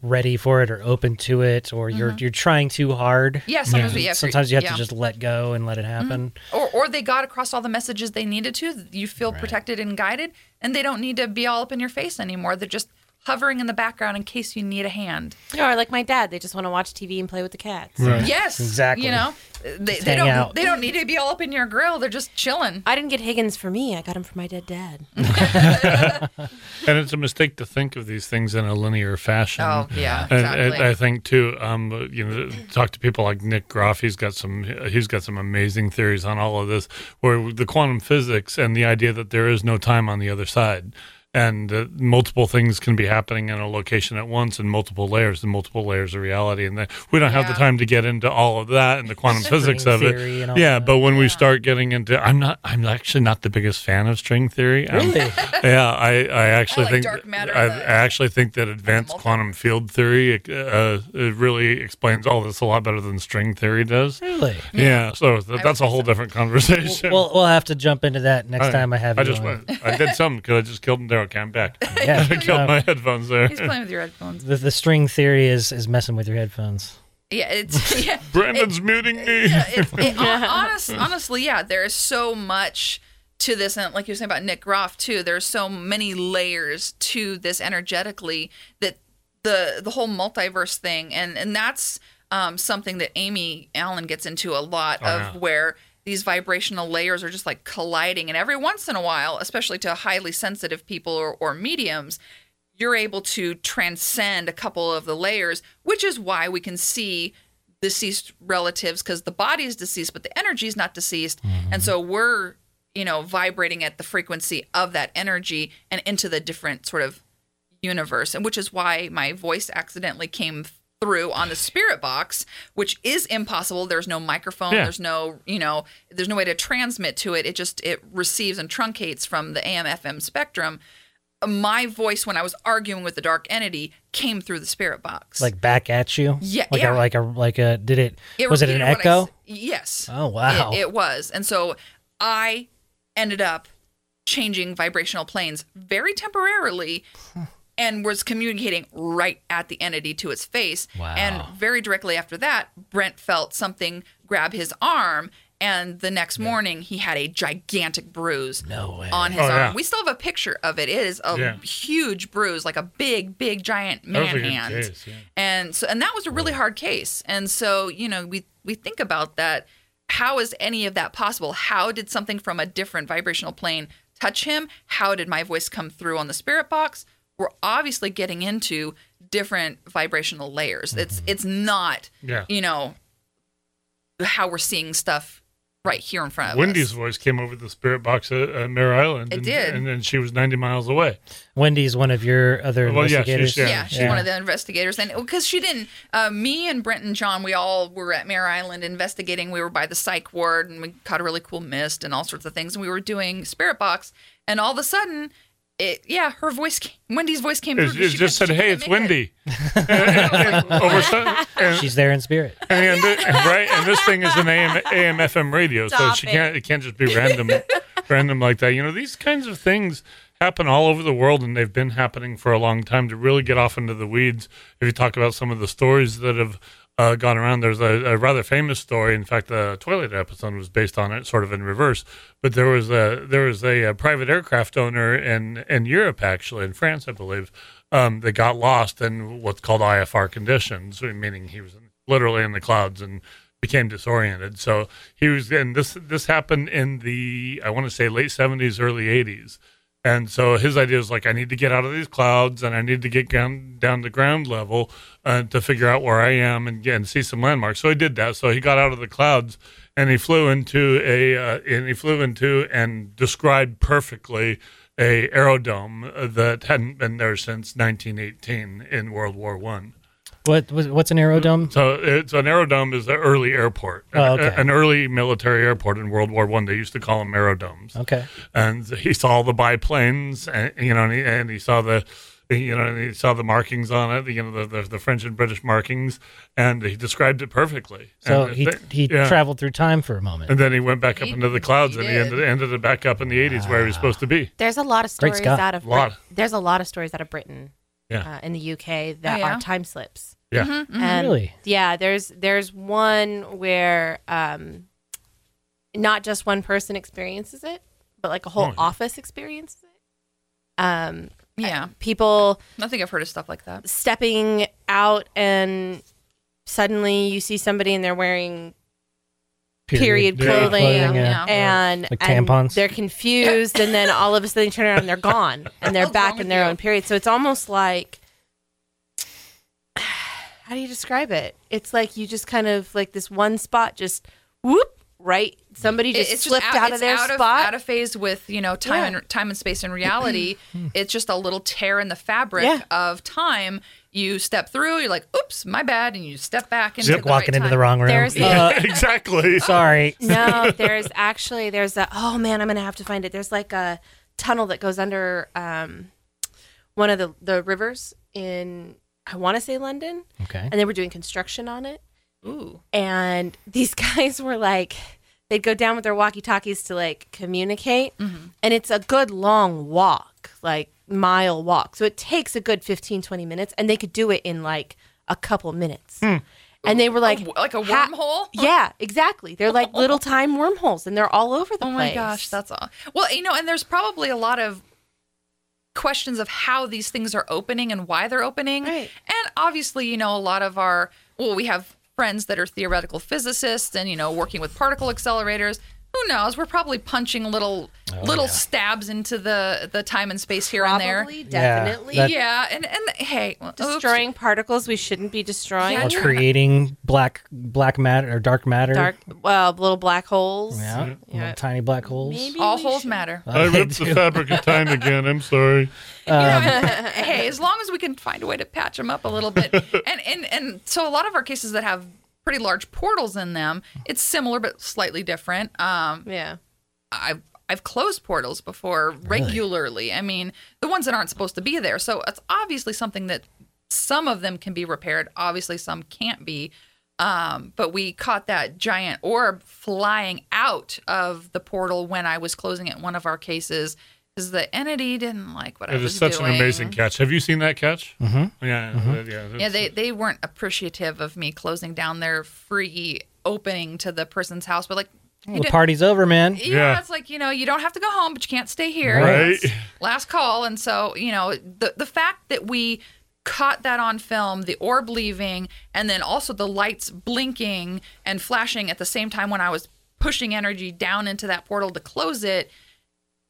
ready for it or open to it or you're mm-hmm. you're trying too hard. Yeah, sometimes, yeah. sometimes you have yeah. to just let go and let it happen. Mm-hmm. Or or they got across all the messages they needed to. You feel right. protected and guided and they don't need to be all up in your face anymore. They're just hovering in the background in case you need a hand. Or like my dad, they just want to watch TV and play with the cats. Right. Yes, Exactly. You know, they, they don't out. they don't need to be all up in your grill. They're just chilling. I didn't get Higgins for me. I got him for my dead dad. (laughs) And it's a mistake to think of these things in a linear fashion. Oh, yeah, and, exactly. and I think too. Um, you know, talk to people like Nick Groff. He's got some. He's got some amazing theories on all of this, where the quantum physics and the idea that there is no time on the other side. And uh, multiple things can be happening in a location at once, and multiple layers, and multiple layers of reality. And we don't have the time to get into all of that and the (laughs) quantum physics of it. Yeah, that. but when we start getting into, I'm not. I'm actually not the biggest fan of string theory. I'm- Really? (laughs) yeah, I, I actually like think matter, I, I actually think that advanced quantum field theory uh, it really explains all this a lot better than string theory does. Really? Yeah, so th- that's a whole different conversation. We'll, we'll have to jump into that next time I have I you just went, I did something because I just killed him there. Okay, I'm back. (laughs) Yeah. I killed Uh, my headphones there. He's playing with your headphones. the, the string theory is is messing with your headphones. Yeah, it's (laughs) yeah. (laughs) Brandon's muting me. yeah, it, it, hon- honest, honestly, yeah, there is so much to this, and like you were saying about Nick Groff too. There's so many layers to this energetically that the the whole multiverse thing, and and that's um, something that Amy Allen gets into a lot of, yeah. where these vibrational layers are just like colliding, and every once in a while, especially to highly sensitive people or, or mediums, you're able to transcend a couple of the layers, which is why we can see deceased relatives because the body is deceased, but the energy is not deceased. Mm-hmm. And so we're, you know, vibrating at the frequency of that energy and into the different sort of universe. And which is why my voice accidentally came through on the spirit box, which is impossible. There's no microphone, Yeah. there's no, you know, there's no way to transmit to it. It just it receives and truncates from the AM FM spectrum. My voice when I was arguing with the dark entity came through the spirit box. Like back at you? Yeah, Like yeah. a like a like a did it, It was it an repeated what I echo? yes. Oh, wow. It, it was, and so I ended up changing vibrational planes very temporarily, and was communicating right at the entity to its face. Wow. And very directly after that, Brent felt something grab his arm. And the next morning, he had a gigantic bruise No way. on his Oh, arm. yeah. We still have a picture of it. It is a Yeah. huge bruise, like a big, big, giant That was man a good hand case, yeah. and so and that was a really hard case and so you know we we think about that how is any of that possible how did something from a different vibrational plane touch him how did my voice come through on the spirit box we're obviously getting into different vibrational layers it's it's not Yeah. you know how we're seeing stuff right here in front of us. Wendy's us voice came over the spirit box at, at Mare Island. It and, did. and then she was 90 miles away. Wendy's one of your other Well, yeah, she's- investigators. yeah. Yeah, she's Yeah. one of the investigators, and because she didn't, uh, me and Brent and John, we all were at Mare Island investigating. We were by the psych ward, and we caught a really cool mist and all sorts of things. And we were doing spirit box, and all of a sudden, it yeah, her voice, came, Wendy's voice came It, through. it She just said, she "Hey, it's Wendy." it. (laughs) over some, and, She's there in spirit. (laughs) and, and, right, and this thing is an AM, AM FM radio, so she it. can't. It can't just be random, random like that. You know, these kinds of things happen all over the world, and they've been happening for a long time. To really get off into the weeds, if you talk about some of the stories that have uh, gone around, there's a, a rather famous story. In fact, the Twilight episode was based on it, sort of in reverse. But there was a there was a, a private aircraft owner in in Europe, actually in France, I believe, um, that got lost in what's called IFR conditions, meaning he was literally in the clouds and became disoriented. So he was, and this this happened in the I want to say late seventies, early eighties. And so his idea was like, I need to get out of these clouds and I need to get down down to ground level uh, to figure out where I am and, and see some landmarks. So he did that. So he got out of the clouds and he flew into a uh, and he flew into and described perfectly a aerodome that hadn't been there since 1918 in World War One. What what's an aerodome? So it's an aerodome is an early airport, Oh, okay. an early military airport in World War One. They used to call them aerodomes. Okay. And he saw the biplanes, and you know, and he, and he saw the, you know, and he saw the markings on it, you know, the, the, the French and British markings, and he described it perfectly. So And he th- he yeah. traveled through time for a moment. and then he went back up into the clouds, he and he ended, ended it back up in the 80s where he was supposed to be. There's a lot of stories out of Lot. Brit- there's a lot of stories out of Britain, Yeah. uh, in the UK that Oh, yeah? are time slips. Yeah. Mm-hmm. And Really? yeah, there's there's one where um, not just one person experiences it, but like a whole Oh, yeah. office experiences it. Um, Yeah. People I think I've heard of stuff like that. stepping out and suddenly you see somebody and they're wearing period, Yeah. clothing, Clothing, yeah. and, Like and tampons. they're confused and then all of a sudden they turn around and they're (laughs) gone and they're back in their you? own period. So it's almost like how do you describe it? It's like you just kind of like this one spot just whoop right. Somebody just it's slipped out, of their out spot. out of phase with you know time Yeah. and time and space and reality. (clears throat) it's just a little tear in the fabric Yeah. of time. You step through, you're like, "Oops, my bad," and you step back into Yep, the walking right into the wrong room. There's- Uh, (laughs) exactly. sorry. (laughs) no, there's actually there's a oh man, I'm gonna have to find it. There's like a tunnel that goes under um one of the the rivers in I want to say London, Okay. and they were doing construction on it. Ooh, And (laughs) these guys were like, they'd go down with their walkie talkies to like communicate, mm-hmm. and it's a good long walk, like mile walk. So it takes a good 15, 20 minutes, and they could do it in like a couple minutes. Hmm. And they were like, w- like a ha- wormhole? yeah, exactly. They're like (laughs) little time wormholes, and they're all over the Oh place. Oh my gosh, that's all. Well, you know, and there's probably a lot of questions of how these things are opening and why they're opening. Right. And obviously, you know, a lot of our well, we have friends that are theoretical physicists and you know working with particle accelerators. Who knows? We're probably punching little oh, little yeah. stabs into the the time and space here and there. Probably, Yeah, definitely. that- Yeah, and and hey, oops. Destroying particles we shouldn't be destroying. Yeah, creating black black matter or dark matter. Dark, well, little black holes. Yeah. Yeah. Little tiny black holes. Maybe all holes should- matter. (laughs) I ripped the fabric of time again. I'm sorry. (laughs) You know, hey, as long as we can find a way to patch them up a little bit, (laughs) and and and so a lot of our cases that have pretty large portals in them, it's similar but slightly different. Um, Yeah. I've I've closed portals before regularly. I mean, the ones that aren't supposed to be there. So it's obviously something that some of them can be repaired. Obviously, some can't be. Um, but we caught that giant orb flying out of the portal when I was closing it in one of our cases because the entity didn't like what I It was such doing. an amazing catch. Have you seen that catch? Mm-hmm. Yeah, uh, yeah. Yeah, they they weren't appreciative of me closing down their free opening to the person's house. But like, Well, the party's over, man. yeah, Yeah. it's like you know you don't have to go home, but you can't stay here. Right. It's Last call, and so you know the the fact that we caught that on film, the orb leaving, and then also the lights blinking and flashing at the same time when I was pushing energy down into that portal to close it.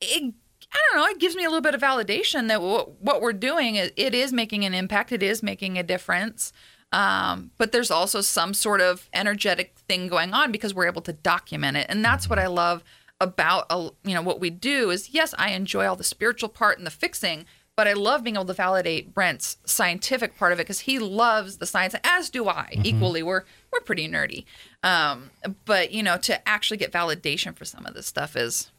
It I don't know. It gives me a little bit of validation that what, what we're doing is it is making an impact. It is making a difference. Um, but there's also some sort of energetic thing going on because we're able to document it, and that's what I love about uh, you know what we do. Is yes, I enjoy all the spiritual part and the fixing, but I love being able to validate Brent's scientific part of it because he loves the science, as do I. Equally, we're we're pretty nerdy, um, but you know to actually get validation for some of this stuff is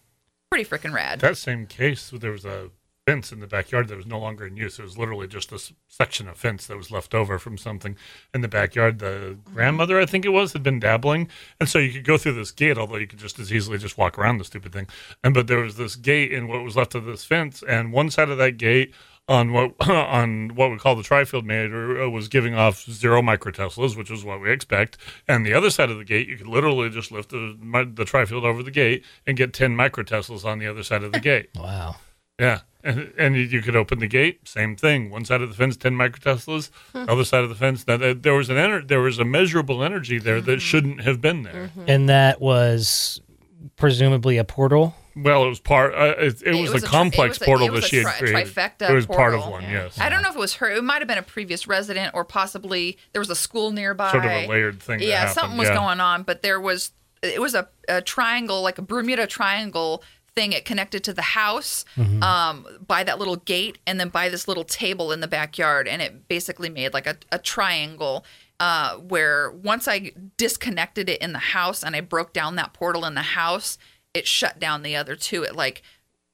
pretty freaking rad. That same case, there was a fence in the backyard that was no longer in use. It was literally just a s- section of fence that was left over from something in the backyard. The grandmother, I think it was, had been dabbling, and so you could go through this gate. Although you could just as easily just walk around the stupid thing. And but there was this gate in what was left of this fence, and one side of that gate on what (clears throat) on what we call the trifield meter uh, was giving off zero microteslas, which is what we expect. And the other side of the gate, you could literally just lift the mi- the trifield over the gate and get ten microteslas on the other side of the gate. (laughs) Wow. Yeah, and and you- you could open the gate, same thing. One side of the fence, ten microteslas. Other side of the fence, that that- there was an ener- there was a measurable energy there that shouldn't have been there. And that was presumably a portal. Well, it was part. Uh, it, it, was, was a tri- complex it was a- portal it that she had tri- created. trifecta it was part of one. Yeah. Yes, I don't know if it was her. It might have been a previous resident, or possibly there was a school nearby. sort of a layered thing. Yeah, something was yeah. going on, but there was it was a, a triangle, like a Bermuda triangle thing. It connected to the house Mm-hmm. um, by that little gate, and then by this little table in the backyard, and it basically made like a, a triangle. Uh, where once I disconnected it in the house and I broke down that portal in the house, it shut down the other two. It like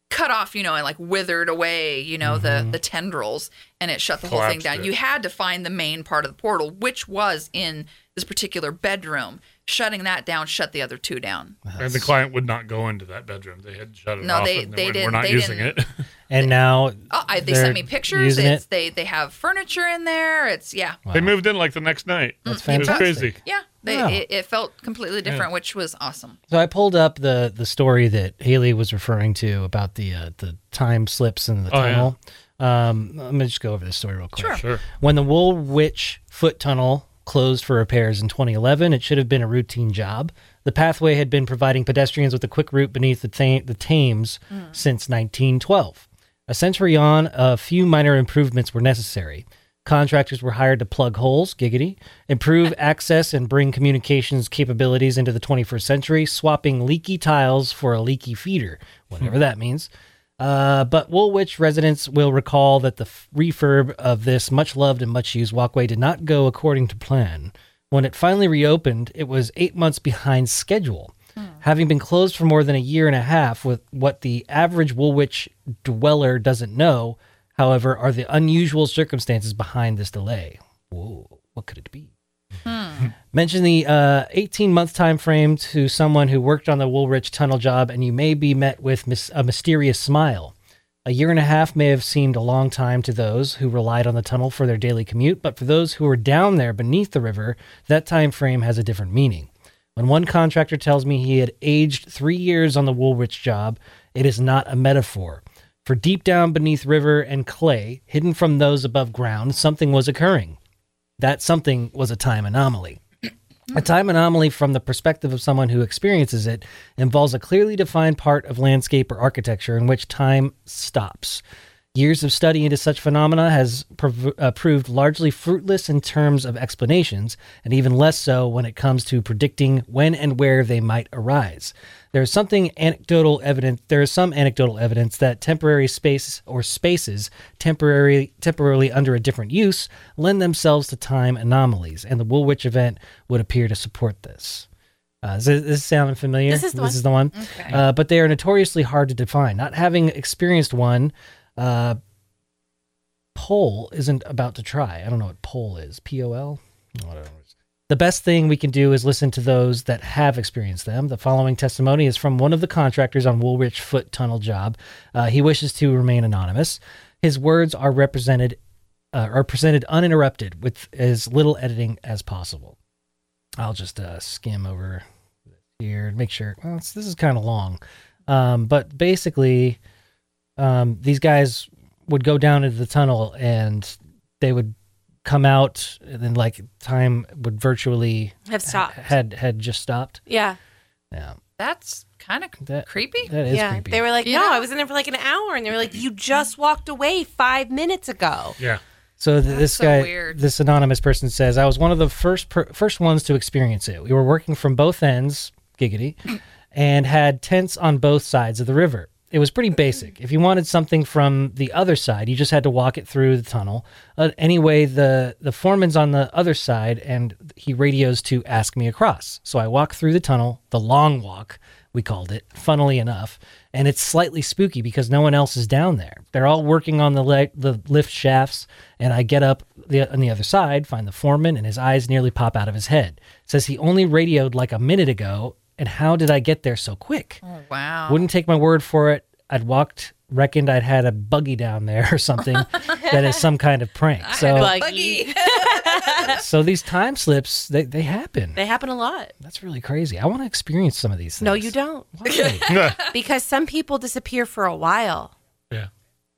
cut off, you know, and like withered away, you know, the the tendrils, and it shut the whole thing Mm-hmm. Down. it. You had to find the main part of the portal, which was in this particular bedroom. Shutting that down shut the other two down. And the client would not go into that bedroom. They had shut it No, off. they- and they we're, didn't- We're not they using didn't- it. (laughs) And now Oh, I, they sent me pictures. using It's it. they they have furniture in there. It's yeah, They moved in like the next night. That's It was crazy. yeah. They, Wow. it, it felt completely different, which was awesome. So I pulled up the the story that Haley was referring to about the uh, the time slips in the Oh, yeah. tunnel. Um, let me just go over this story real quick. Sure. Sure. When the Woolwich Foot Tunnel closed for repairs in 2011, it should have been a routine job. The pathway had been providing pedestrians with a quick route beneath the, Tha- the Thames since 1912. A century on, a few minor improvements were necessary. Contractors were hired to plug holes, giggity, improve (laughs) access and bring communications capabilities into the 21st century, swapping leaky tiles for a leaky feeder, whatever that means. Uh, but Woolwich residents will recall that the f- refurb of this much loved and much used walkway did not go according to plan. When it finally reopened, it was eight months behind schedule. Having been closed for more than a year and a half, with what the average Woolwich dweller doesn't know, however, are the unusual circumstances behind this delay. Whoa, what could it be? Hmm. (laughs) Mention the uh, 18 month time frame to someone who worked on the Woolwich tunnel job, and you may be met with mis- a mysterious smile. A year and a half may have seemed a long time to those who relied on the tunnel for their daily commute, but for those who were down there beneath the river, that time frame has a different meaning. When one contractor tells me he had aged three years on the Woolwich job, it is not a metaphor. For deep down beneath river and clay, hidden from those above ground, something was occurring. That something was a time anomaly. A time anomaly, from the perspective of someone who experiences it, involves a clearly defined part of landscape or architecture in which time stops. Years of study into such phenomena has prov- uh, proved largely fruitless in terms of explanations, and even less so when it comes to predicting when and where they might arise. There is something anecdotal evidence. There is some anecdotal evidence that temporary space or spaces temporarily temporarily under a different use lend themselves to time anomalies, and the Woolwich event would appear to support this. Uh, does this this sound familiar? This is the this one. is the one. Okay. Uh, but they are notoriously hard to define. Not having experienced one, uh, Pole isn't about to try. I don't know what pole is. P O L? The best thing we can do is listen to those that have experienced them. The following testimony is from one of the contractors on Woolwich Foot Tunnel job. Uh, he wishes to remain anonymous. His words are represented uh, are presented uninterrupted with as little editing as possible. I'll just uh, skim over here and make sure. Well, this is kind of long, um, but basically, um, these guys would go down into the tunnel and they would come out, and then like time would virtually Have stopped. had had just stopped. Yeah. Yeah, That's kind of That- creepy. that is yeah. creepy. They were like, You no, know? I was in there for like an hour. And they were like, you just walked away five minutes ago. Yeah. So th- this so guy, weird. this anonymous person says, I was one of the first per- first ones to experience it. We were working from both ends, giggity, and had tents on both sides of the river. It was pretty basic. If you wanted something from the other side, you just had to walk it through the tunnel. Uh, anyway, the the foreman's on the other side, and he radios to ask me across. So I walk through the tunnel, the long walk, we called it, funnily enough, and it's slightly spooky because no one else is down there. They're all working on the le- the lift shafts, and I get up the, on the other side, find the foreman, and his eyes nearly pop out of his head. Says he only radioed like a minute ago, and how did I get there so quick? Oh, wow. Wouldn't take my word for it. I'd walked, reckoned I'd had a buggy down there or something (laughs) that is some kind of prank. (laughs) I so, Buggy. (laughs) so these time slips, they, they happen. They happen a lot. That's really crazy. I want to experience some of these things. No, you don't. Why? Because some people disappear for a while. yeah.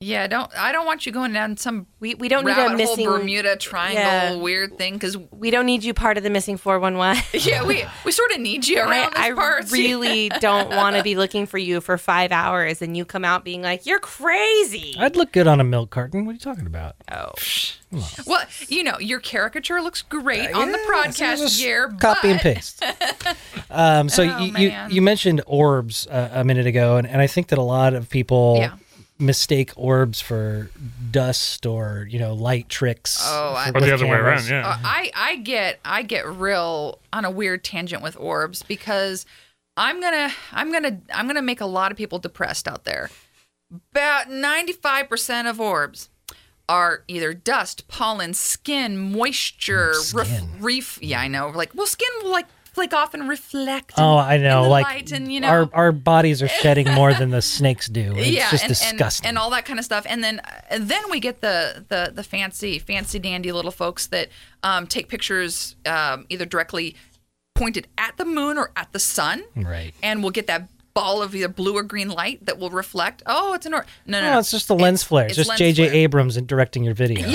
Yeah, don't. I don't want you going down some We, we don't need a missing. Bermuda Triangle Yeah. weird thing because We don't need you part of the missing 411. (laughs) yeah, we we sort of need you I, around this I part. (laughs) really don't want to be looking for you for five hours and you come out being like, you're crazy. I'd look good on a milk carton. What are you talking about? Oh. Well, you know, your caricature looks great on the Yeah, broadcast just here. Copy and paste. (laughs) um, so Oh, you, you you mentioned orbs uh, a minute ago, and, and I think that a lot of people Yeah. Mistake orbs for dust or you know light tricks. Oh, I- Or the with other way around, yeah. Uh, I I get I get real on a weird tangent with orbs because I'm gonna I'm gonna I'm gonna make a lot of people depressed out there. About 95% of orbs are either dust, pollen, skin, moisture, ref, Skin. reef. Yeah, I know. Like, well, skin will like flake off and reflect. Oh, I know. Like light and you know our our bodies are shedding more than the (laughs) snakes do. It's yeah, just and, disgusting. And, and all that kind of stuff. And then and then we get the the the fancy fancy dandy little folks that um, take pictures um, either directly pointed at the moon or at the sun, right. and we'll get that ball of either blue or green light that will reflect. Oh, it's an orb. No, no, No, no. it's just the lens flare. It's, it's just J.J. Abrams in directing your video. (laughs)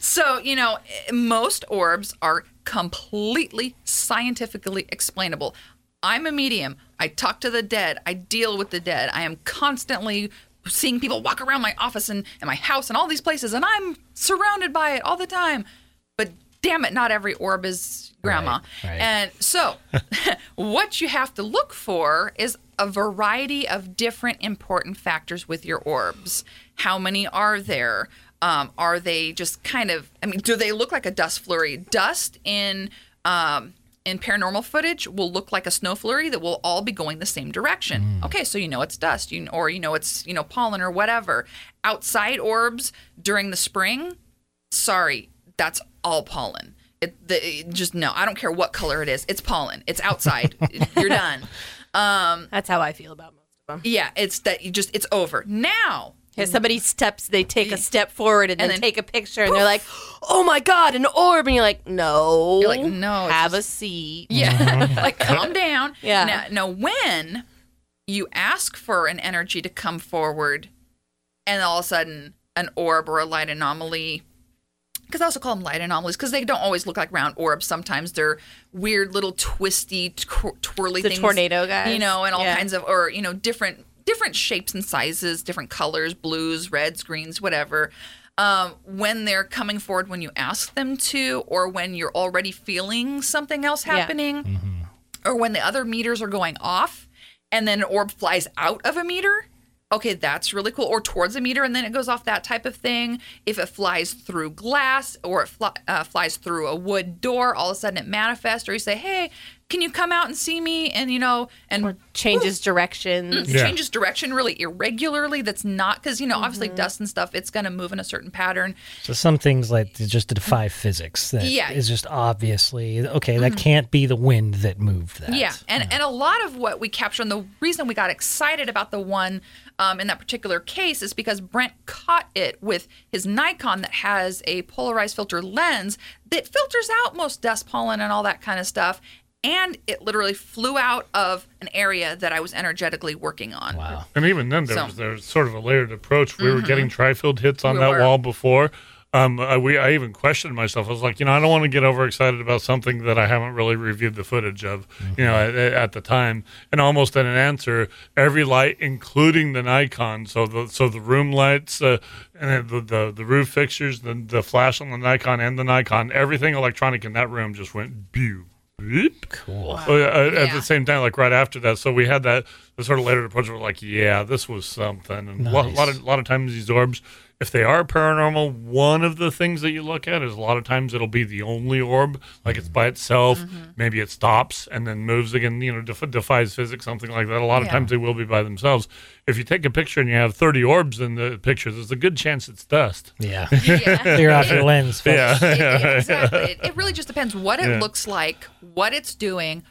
So, you know, most orbs are completely scientifically explainable. I'm a medium. I talk to the dead. I deal with the dead. I am constantly seeing people walk around my office and, and my house and all these places, and I'm surrounded by it all the time. But damn it, not every orb is grandma. Right, right. And so, (laughs) what you have to look for is a variety of different important factors with your orbs. How many are there? Um, are they just kind of? I mean, do they look like a dust flurry? Dust in um, in paranormal footage will look like a snow flurry that will all be going the same direction. Okay, so you know it's dust, you or you know it's you know pollen or whatever. Outside orbs during the spring, sorry, that's all pollen. It, the, it just no, I don't care what color it is. It's pollen. It's outside. (laughs) You're done. That's how I feel about most of them. Yeah, it's that you just it's over. Now, If mm-hmm. somebody steps, they take a step forward and, And then, then take a picture, and they're like, "Oh my god, an orb!" And you're like, "No, You're like, "No, it's have a seat." yeah, (laughs) (laughs) like calm down. Yeah. Now, now, when you ask for an energy to come forward, and all of a sudden an orb or a light anomaly. Because I also call them light anomalies because they don't always look like round orbs. Sometimes they're weird little twisty, tw- twirly The things. tornado guys? You know, and all Yeah. kinds of, or, you know, different different shapes and sizes, different colors, blues, reds, greens, whatever. Um, when they're coming forward when you ask them to, or when you're already feeling something else Yeah. happening, or when the other meters are going off and then an orb flies out of a meter. Okay, that's really cool. Or towards a meter and then it goes off that type of thing. If it flies through glass or it fly, uh, flies through a wood door, all of a sudden it manifests. Or you say, "Hey, can you come out and see me?" And you know, and Changes directions. it Yeah. changes direction really irregularly. That's not because you know obviously mm-hmm. dust and stuff. It's going to move in a certain pattern. So some things like they just defy physics. That Yeah. is just obviously okay. That mm-hmm. can't be the wind that moved that. Yeah, and and a lot of what we capture, and the reason we got excited about the one um, in that particular case is because Brent caught it with his Nikon that has a polarized filter lens that filters out most dust, pollen, and all that kind of stuff. And it literally flew out of an area that I was energetically working on. Wow. And even then, there So- was there's sort of a layered approach. We were getting tri-field hits on We that were. wall before. Um, I, we I even questioned myself. I was like, you know, I don't want to get overexcited about something that I haven't really reviewed the footage of, you know, at, at the time. And almost in an answer, every light, including the Nikon, so the so the room lights, uh, and the, the the roof fixtures, the the flash on the Nikon and the Nikon, everything electronic in that room just went pew. Beep. Cool. Uh, at Yeah. the same time, like right after that, so we had that the sort of later approach. We're like, yeah, this was something. And a lot, Nice. lot of lot of times these orbs, if they are paranormal, one of the things that you look at is a lot of times it'll be the only orb, like it's by itself. Maybe it stops and then moves again. You know, def- defies physics, something like that. A lot of Yeah. times they will be by themselves. If you take a picture and you have thirty orbs in the picture, there's a good chance it's dust. Yeah. (laughs) Yeah. Clear off your lens. folks. Yeah. It- it- exactly. It, it really just depends what it Yeah. looks like, what it's doing.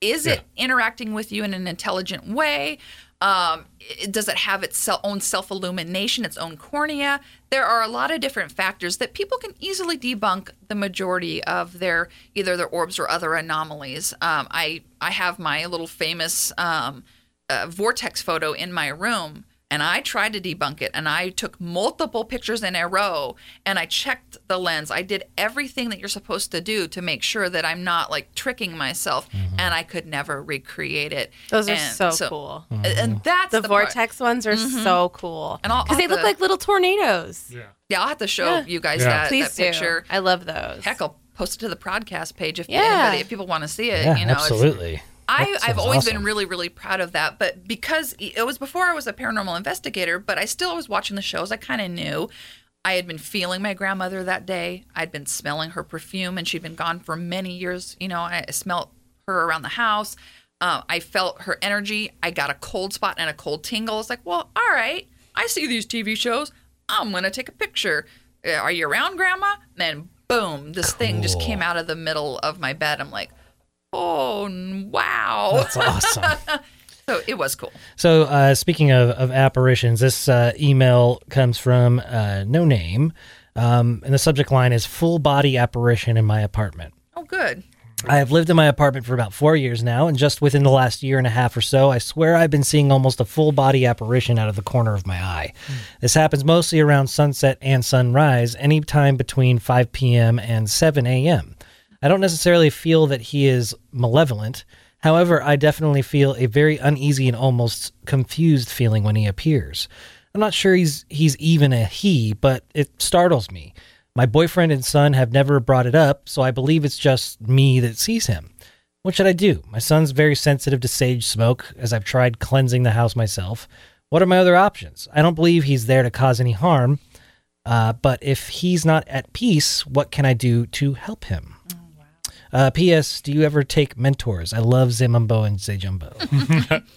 Is it interacting with you in an intelligent way? Um, i- does it have its own self illumination, its own cornea? There are a lot of different factors that people can easily debunk the majority of their either their orbs or other anomalies. Um, I I have my little famous um, uh, vortex photo in my room and I tried to debunk it and I took multiple pictures in a row and I checked the lens. I did everything that you're supposed to do to make sure that I'm not like tricking myself and I could never recreate it. Those are And so cool. And- And that's The, the, part. vortex ones are so cool And because they I'll look to- like little tornadoes. Yeah. Yeah, I'll have to show Yeah. you guys Yeah. that, Please that picture. do. I love those. Heck, I'll post it to the podcast page if Yeah. anybody, if people want to see it. Yeah, you know, it's- absolutely. I, I've always awesome. been really, really proud of that. But because it was before I was a paranormal investigator, but I still was watching the shows, I kind of knew. I had been feeling my grandmother that day. I'd been smelling her perfume, and she'd been gone for many years. You know, I smelled her around the house. Uh, I felt her energy. I got a cold spot and a cold tingle. It's like, well, all right. I see these TV shows. I'm gonna take a picture. Uh, Are you around, Grandma? And then boom, this thing just came out of the middle of my bed. I'm like, oh wow. (laughs) That's awesome. (laughs) So it was cool. So, uh, speaking of, of apparitions, this uh, email comes from uh, No Name, um, and the subject line is "Full body apparition in my apartment." Oh, good. I have lived in my apartment for about four years now, and just within the last year and a half or so, I swear I've been seeing almost a full body apparition out of the corner of my eye. This happens mostly around sunset and sunrise, any time between 5 p.m. and 7 a.m. I don't necessarily feel that he is malevolent. However, I definitely feel a very uneasy and almost confused feeling when he appears. I'm not sure he's he's even a he, but it startles me. My boyfriend and son have never brought it up, so I believe it's just me that sees him. What should I do? My son's very sensitive to sage smoke, as I've tried cleansing the house myself. What are my other options? I don't believe he's there to cause any harm, uh, but if he's not at peace, what can I do to help him? Uh, P.S. Do you ever take mentors? I love Zemumbo and Zejumbo. (laughs)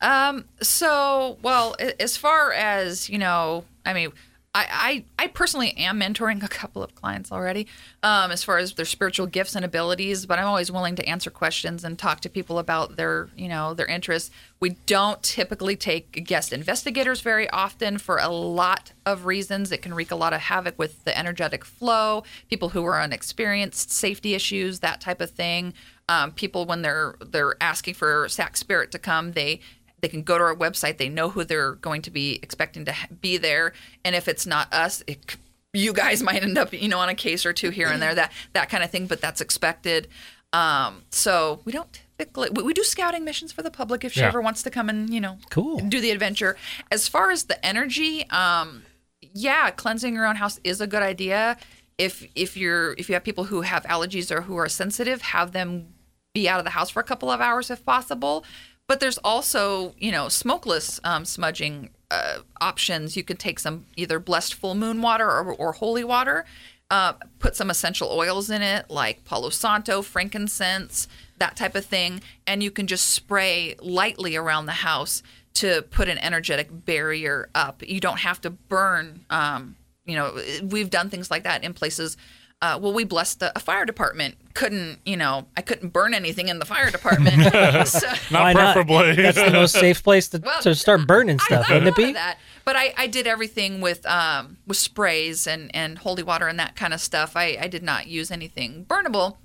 Um. So, well, as far as you know, I mean, I I, I personally am mentoring a couple of clients already. Um, as far as their spiritual gifts and abilities, but I'm always willing to answer questions and talk to people about their you know their interests. We don't typically take guest investigators very often for a lot of reasons. It can wreak a lot of havoc with the energetic flow. People who are unexperienced, safety issues, that type of thing. Um, people when they're they're asking for Sac Spirit to come, they they can go to our website. They know who they're going to be expecting to be there, and if it's not us, it, you guys (laughs) might end up, you know, on a case or two here and there, that that kind of thing. But that's expected. Um, so we don't typically we, we do scouting missions for the public if she Yeah. ever wants to come and you know Cool. do the adventure. As far as the energy, um, yeah, cleansing your own house is a good idea. If if you're if you have people who have allergies or who are sensitive, have them be out of the house for a couple of hours if possible. But there's also, you know, smokeless um, smudging uh, options. You could take some either blessed full moon water or, or holy water, uh, put some essential oils in it, like Palo Santo, frankincense, that type of thing, and you can just spray lightly around the house to put an energetic barrier up. You don't have to burn. Um, you know, we've done things like that in places. Uh, well, we blessed a, a fire department. Couldn't you know? I couldn't burn anything in the fire department. (laughs) so, Not Why not? preferably. That's the most safe place to, Well, to start burning stuff, I, I wouldn't it be? that, but I, I did everything with um, with sprays and, and holy water and that kind of stuff. I, I did not use anything burnable.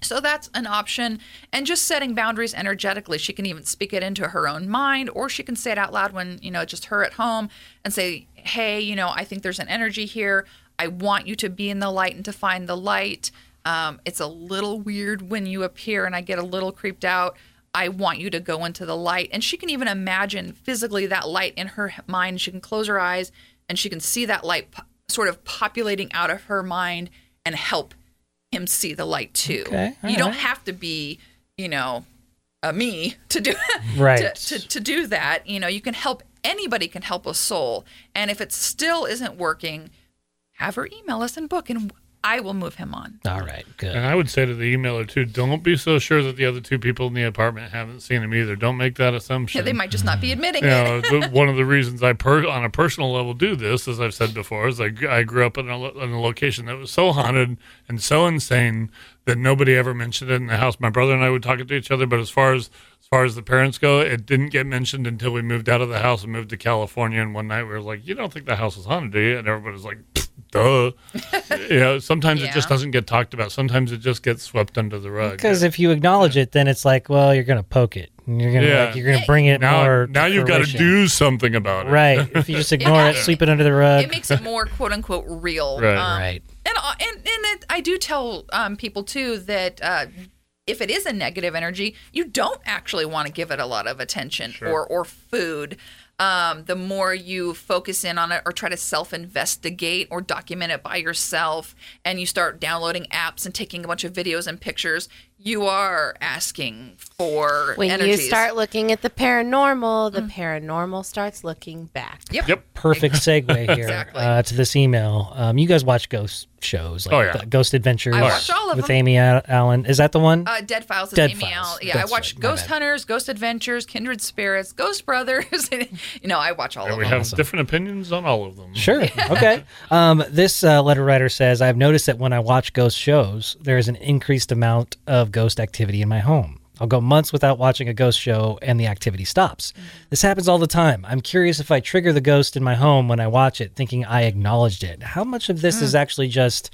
So that's an option. And just setting boundaries energetically. She can even speak it into her own mind, or she can say it out loud when, you know, just her at home and say, hey, you know, I think there's an energy here. I want you to be in the light and to find the light. Um, it's a little weird when you appear and I get a little creeped out. I want you to go into the light. And she can even imagine physically that light in her mind. She can close her eyes and she can see that light po- sort of populating out of her mind and help him see the light too. Okay, you don't have to be, you know, a me to do (laughs) Right. to, to, to do that. You know, you can help anybody can help a soul. And if it still isn't working, have her email us and book and I will move him on. All right, good. And I would say to the emailer too, don't be so sure that the other two people in the apartment haven't seen him either. Don't make that assumption. Yeah, they might just not be admitting you it. know, the, (laughs) one of the reasons I, per, on a personal level, do this, as I've said before, is I, I grew up in a, in a location that was so haunted and so insane that nobody ever mentioned it in the house. My brother and I would talk to each other, but as far as as far as the parents go, it didn't get mentioned until we moved out of the house and moved to California. And one night we were like, "You don't think the house is haunted, do you?" And everybody was like, "Duh." (laughs) you know, sometimes it just doesn't get talked about. Sometimes it just gets swept under the rug. Because if you acknowledge it, then it's like, well, you're gonna poke it. And you're gonna Yeah. like, you're gonna bring it now, more. now you've got to do something about it. right. If you (laughs) just ignore it, Yeah. sweep it under the rug. it makes it more quote unquote real. Right. Um, right. And uh, and and it, I do tell um, people too that uh, if it is a negative energy, you don't actually want to give it a lot of attention or or food. Um, the more you focus in on it or try to self investigate or document it by yourself, and you start downloading apps and taking a bunch of videos and pictures, you are asking for When energies. you start looking at the paranormal, the paranormal starts looking back. Yep. Yep. Perfect segue here (laughs) Exactly. uh, to this email. Um, you guys watch ghost shows, like Oh, yeah. the Ghost Adventures I watch all of with them. Amy Al- Allen. Is that the one? Uh, Dead Files Dead Amy Files. Al- Yeah, That's I watch right. Ghost. Hunters, Ghost Adventures, Kindred Spirits, Ghost Brothers. (laughs) you know, I watch all And of we them. We have different opinions on all of them. Sure. (laughs) Okay. um, this uh, letter writer says I've noticed that when I watch ghost shows, there is an increased amount of ghost activity in my home. I'll go months without watching a ghost show and the activity stops. This happens all the time. I'm curious if I trigger the ghost in my home when I watch it, thinking I acknowledged it. How much of this is actually just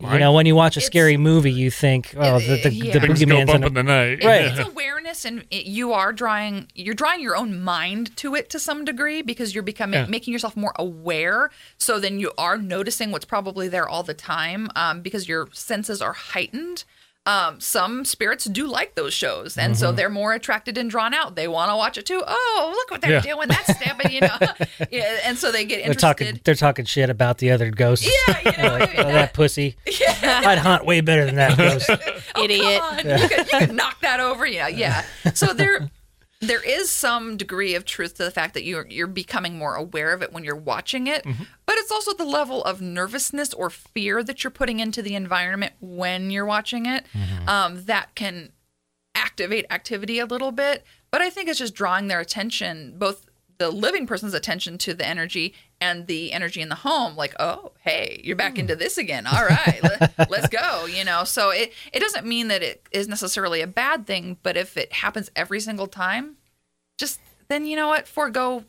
You know, when you watch a scary movie, you think, oh, the, the, yeah. the Things go boogeyman's bump in in the night. (laughs) Right. it's awareness and it, you are drawing you're drawing your own mind to it to some degree because you're becoming Yeah. making yourself more aware so then you are noticing what's probably there all the time um, because your senses are heightened um, some spirits do like those shows and so they're more attracted and drawn out they want to watch it too oh look what they're Yeah. doing that's stabbing you know (laughs) yeah, and so they get they're interested talking, they're talking shit about the other ghosts. yeah you know Like, oh, that pussy. I'd hunt way better than that ghost. Idiot. (laughs) Oh, Come on. You, could, you could knock that over. Yeah, yeah. So there, there is some degree of truth to the fact that you're you're becoming more aware of it when you're watching it, but it's also the level of nervousness or fear that you're putting into the environment when you're watching it um, that can activate activity a little bit. But I think it's just drawing their attention, both the living person's attention to the energy and the energy in the home like oh hey you're back into hmm. this again. All right let, (laughs) let's go you know? So it it doesn't mean that it is necessarily a bad thing but if it happens every single time just then you know what? Forego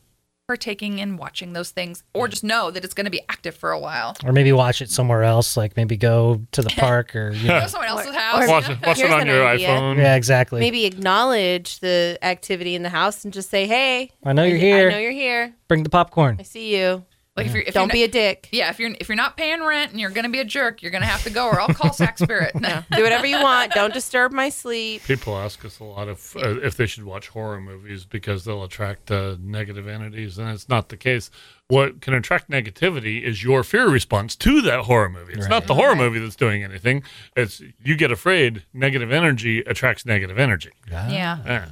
partaking in watching those things or just know that it's going to be active for a while Or maybe watch it somewhere else, like maybe go to the (laughs) park or, you know. go to someone else's house or- Watch it, watch it on your idea. iPhone. Yeah, exactly. Maybe acknowledge the activity in the house and just say, "Hey, I know you're I here. I know you're here. Bring the popcorn. I see you. Like if you're if Don't you're be a dick. yeah if you're if you're not paying rent and you're going to be a jerk you're going to have to go or I'll call Sac (laughs) Spirit (laughs) Do whatever you want. Don't disturb my sleep." People ask us a lot if uh, if they should watch horror movies because they'll attract uh, negative entities, and it's not the case. What can attract negativity is your fear response to that horror movie. It's not the horror movie that's doing anything. It's you get afraid. Negative energy attracts negative energy. yeah Yeah.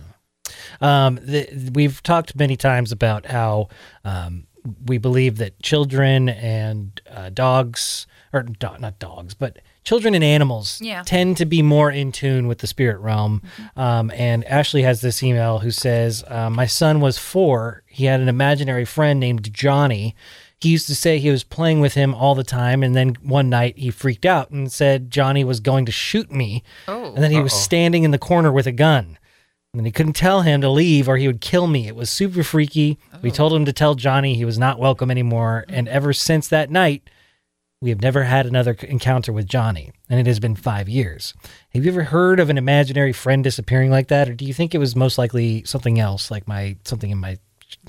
Um, the, we've talked many times about how um, we believe that children and uh, dogs, or do- not dogs, but children and animals Yeah. tend to be more in tune with the spirit realm. Um, and Ashley has this email who says, uh, My son was four. He had an imaginary friend named Johnny. He used to say he was playing with him all the time, and then one night he freaked out and said Johnny was going to shoot me. Oh. And then he was standing in the corner with a gun. And he couldn't tell him to leave or he would kill me. It was super freaky. We told him to tell Johnny he was not welcome anymore. And ever since that night, we have never had another encounter with Johnny. And it has been five years. Have you ever heard of an imaginary friend disappearing like that? Or do you think it was most likely something else, like my something in my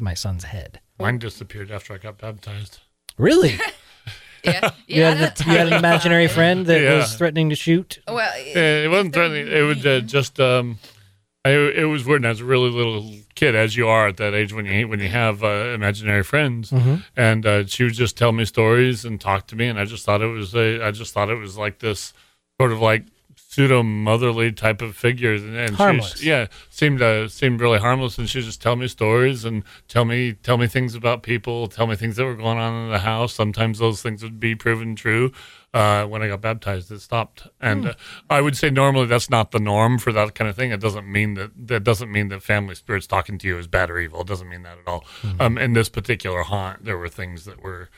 my son's head? Mine disappeared after I got baptized. Really? (laughs) (laughs) yeah You yeah had, you had an imaginary friend that Yeah. was threatening to shoot? well Yeah, it wasn't threatening. It was uh, (laughs) just um, I, it was weird. And I was a really little kid, as you are at that age when you when you have uh, imaginary friends, and uh, she would just tell me stories and talk to me, and I just thought it was a, I just thought it was like this sort of like pseudo motherly type of figure, and, and she Harmless. yeah, seemed uh, seemed really harmless, and she would just tell me stories and tell me tell me things about people, tell me things that were going on in the house. Sometimes those things would be proven true. Uh, when I got baptized, it stopped, and uh, I would say normally that's not the norm for that kind of thing. It doesn't mean that that doesn't mean that family spirits talking to you is bad or evil. It doesn't mean that at all. Um, in this particular haunt, there were things that were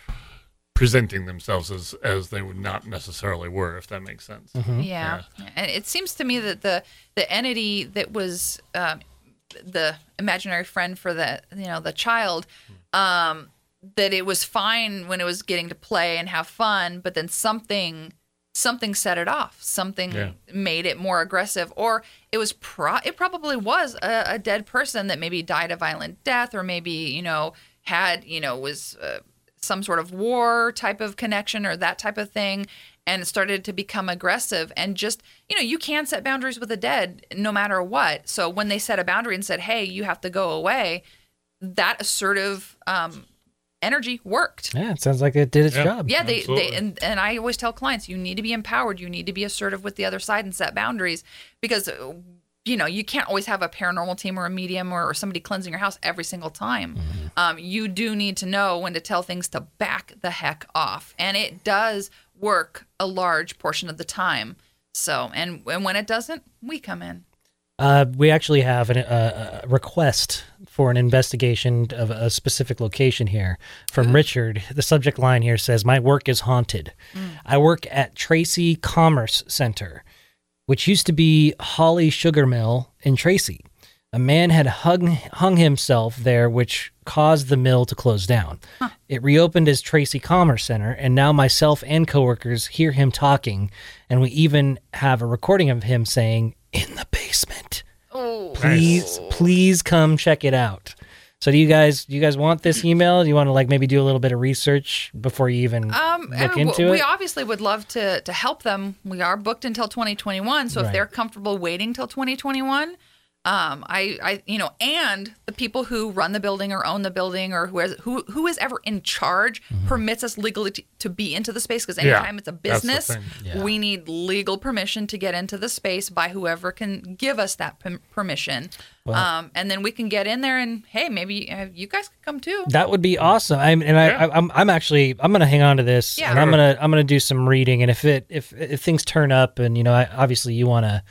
presenting themselves as as they would not necessarily were, if that makes sense. Yeah. and it seems to me that the the entity that was um, the imaginary friend for the you know the child, um, that it was fine when it was getting to play and have fun, but then something something set it off. Something Yeah. made it more aggressive, or it was pro it probably was a, a dead person that maybe died a violent death, or maybe you know had you know was. Uh, some sort of war type of connection or that type of thing and it started to become aggressive and just you know you can set boundaries with the dead no matter what so when they set a boundary and said hey you have to go away that assertive um, energy worked Yeah, it sounds like it did its Yeah. job. yeah, they, Absolutely. they and, and I always tell clients you need to be empowered. You need to be assertive with the other side and set boundaries because uh, you know you can't always have a paranormal team or a medium or, or somebody cleansing your house every single time. Um, you do need to know when to tell things to back the heck off, and it does work a large portion of the time. So, and and when it doesn't, we come in. Uh, we actually have an, uh, a request for an investigation of a specific location here from mm. Richard. The subject line here says, My work is haunted. Mm. I work at Tracy Commerce Center, which used to be Holly Sugar Mill in Tracy. A man had hung, hung himself there, which caused the mill to close down. It reopened as Tracy Commerce Center, and now myself and coworkers hear him talking, and we even have a recording of him saying, "In the basement." Please, please come check it out. So, do you guys, do you guys want this email? Do you want to like maybe do a little bit of research before you even Um, I look mean, into we it? We obviously would love to to help them. We are booked until 2021, so if they're comfortable waiting till 2021, um, I, I, you know, and the people who run the building or own the building or who has who who is ever in charge Mm-hmm. permits us legally to, to be into the space because Yeah, anytime it's a business. Yeah. we need legal permission to get into the space by whoever can give us that pem- permission. um, and then we can get in there and hey, maybe uh, you guys could come too. That would be awesome. I'm, and I, Yeah. I, I'm, I'm actually, I'm gonna hang on to this, Yeah. and I'm gonna, I'm gonna do some reading. And if it, if, if things turn up, and you know, I, obviously you want to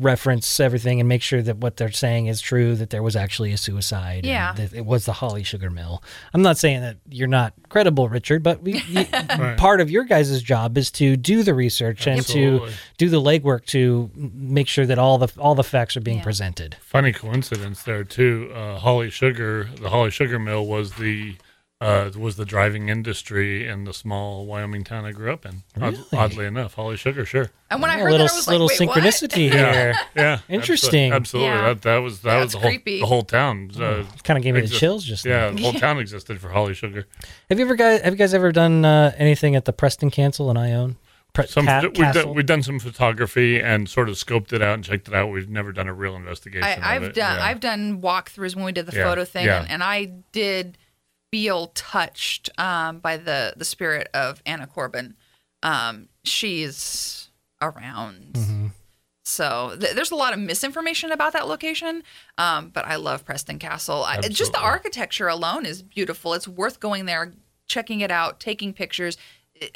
reference everything and make sure that what they're saying is true, that there was actually a suicide, and Yeah. that it was the Holly Sugar Mill. I'm not saying that you're not credible, Richard, but we, you, (laughs) part of your guys' job is to do the research and to do the legwork to make sure that all the all the facts are being Yeah. presented. Funny coincidence there too. Uh, Holly Sugar, the Holly Sugar Mill was the uh, was the driving industry in the small Wyoming town I grew up in. Odd- Really? oddly enough, Holly Sugar, sure. And when I a heard little that, I was like, little Wait, what? synchronicity (laughs) here. Yeah, Interesting. Absolutely, absolutely. Yeah. That that was that That's was the whole creepy. the whole town. Uh, Kind of gave me the chills just now. Yeah, the whole (laughs) town existed for Holly Sugar. Have you ever guys have you guys ever done uh, anything at the Preston Castle in Ione? Pre- Some Ca- we've Castle? done we've done some photography and sort of scoped it out and checked it out. We've never done a real investigation. I, I've it. done Yeah. I've done walkthroughs when we did the Yeah, photo thing, yeah. and, and I did feel touched um, by the the spirit of Anna Corbin. Um, she's around. Mm-hmm. So th- there's a lot of misinformation about that location, um, but I love Preston Castle. I, just the architecture alone is beautiful. It's worth going there, checking it out, taking pictures.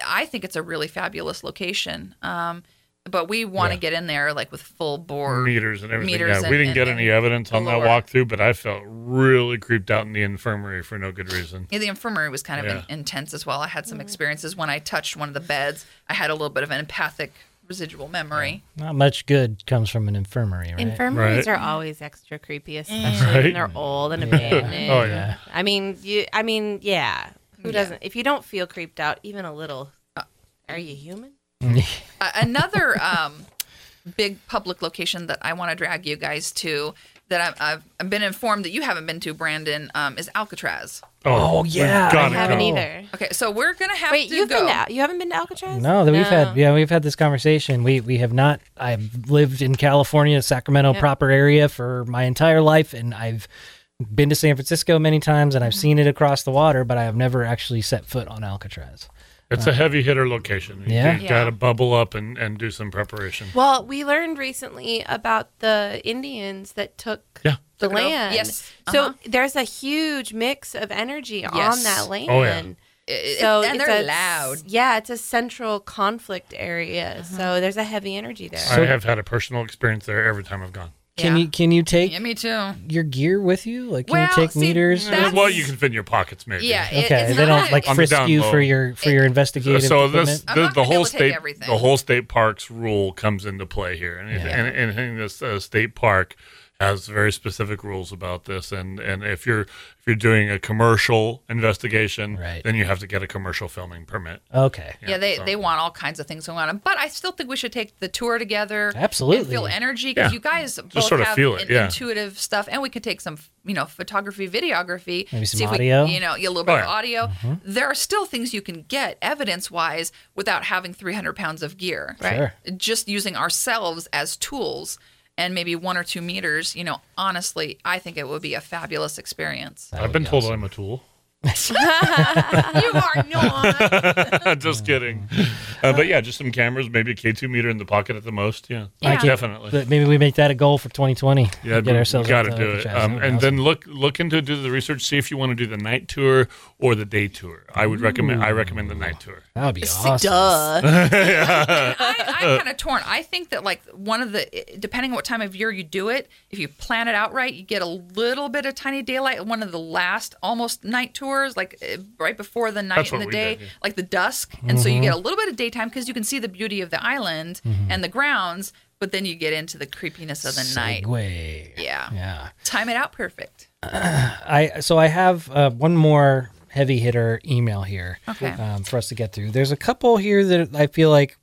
I think it's a really fabulous location. Um, but we want to Yeah. get in there like with full bore meters and everything. meters yeah, and- we didn't and- get and any evidence on that galore. walkthrough, but I felt really creeped out in the infirmary for no good reason. Yeah, the infirmary was kind of Yeah. in, intense as well. I had some mm-hmm. experiences when I touched one of the beds. I had a little bit of an empathic residual memory. Not much good comes from an infirmary, right? Infirmaries Right. are always extra creepy, mm. especially when they're old and abandoned. Oh yeah. I mean, you. I mean, yeah. Who doesn't? If you don't feel creeped out even a little, uh, are you human? Uh, another um, big public location that I want to drag you guys to that I've, I've, I've been informed that you haven't been to, Brandon, um, is Alcatraz. Oh, we've yeah, gotta I haven't either. Okay, so we're gonna have Wait, to you've go. been to, you haven't been to Alcatraz? No, that we've had yeah we've had this conversation. We we have not. I've lived in California, Sacramento Yeah. proper area for my entire life, and I've been to San Francisco many times, and I've Mm-hmm. seen it across the water, but I have never actually set foot on Alcatraz. It's a heavy hitter location. You, Yeah? you Yeah. got to bubble up and, and do some preparation. Well, we learned recently about the Indians that took Yeah. the Took land. Yes. So Uh-huh. there's a huge mix of energy on that land. Oh, yeah. It- So and they're a- loud. Yeah, it's a central conflict area. So there's a heavy energy there. I have had a personal experience there every time I've gone. Can Yeah. you can you take Yeah, me too. your gear with you? Like, can Well, you take see, meters? That's- well, you can fit in your pockets, maybe. Yeah. it- Okay, it's they not- don't like On the frisk down you low. for your for your investigative so equipment. this I'm the, not the gonna be whole to take state everything. the whole state parks rule comes into play here and if- Yeah. and, and, and this uh, state park has very specific rules about this and and if you're if you're doing a commercial investigation Right. then you have to get a commercial filming permit okay, Yeah, they, so- they want all kinds of things going on. But I still think we should take the tour together. Absolutely. And feel energy because Yeah. you guys both sort of have feel it, in- yeah. intuitive stuff. And we could take some, you know, photography, videography. Maybe some see if we- audio. you know, a little bit Oh, of yeah. audio. Mm-hmm. There are still things you can get evidence wise without having 300 pounds of gear. Right. Sure. Just using ourselves as tools and maybe one or two meters, you know, honestly, I think it would be a fabulous experience. That i've been be told awesome. i'm a tool (laughs) you are not. (laughs) just kidding uh, but yeah just some cameras maybe a k2 meter in the pocket at the most yeah, Yeah. definitely But maybe we make that a goal for 2020. Yeah, get ourselves got to do it, um, That would be and awesome. then look look into do the research. See if you want to do the night tour or the day tour. I would recommend. I recommend the night tour. that would be awesome. Duh. (laughs) I, I'm kind of torn. I think that like one of the depending on what time of year you do it, if you plan it out right, you get a little bit of tiny daylight. One of the last almost night tours, like uh, right before the night and the day, did, yeah. like the dusk, and so you get a little bit of daytime because you can see the beauty of the island and the grounds. but then you get into the creepiness of the night. Yeah. Yeah. Time it out perfect. (clears throat) I so I have uh, one more heavy hitter email here Okay. um, for us to get through. There's a couple here that I feel like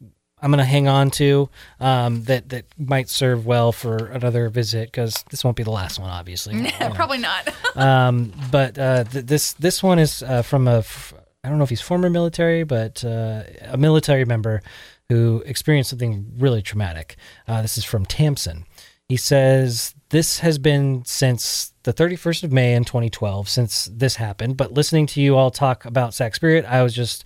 I'm going to hang on to um, that that might serve well for another visit because this won't be the last one, obviously. (laughs) Probably not. (laughs) um, but uh, th- this this one is uh, from a f- I don't know if he's former military, but uh, a military member who experienced something really traumatic. Uh, this is from Tamsin. He says this has been since the 31st of May in 2012 since this happened. But listening to you all talk about Sac Spirit, I was just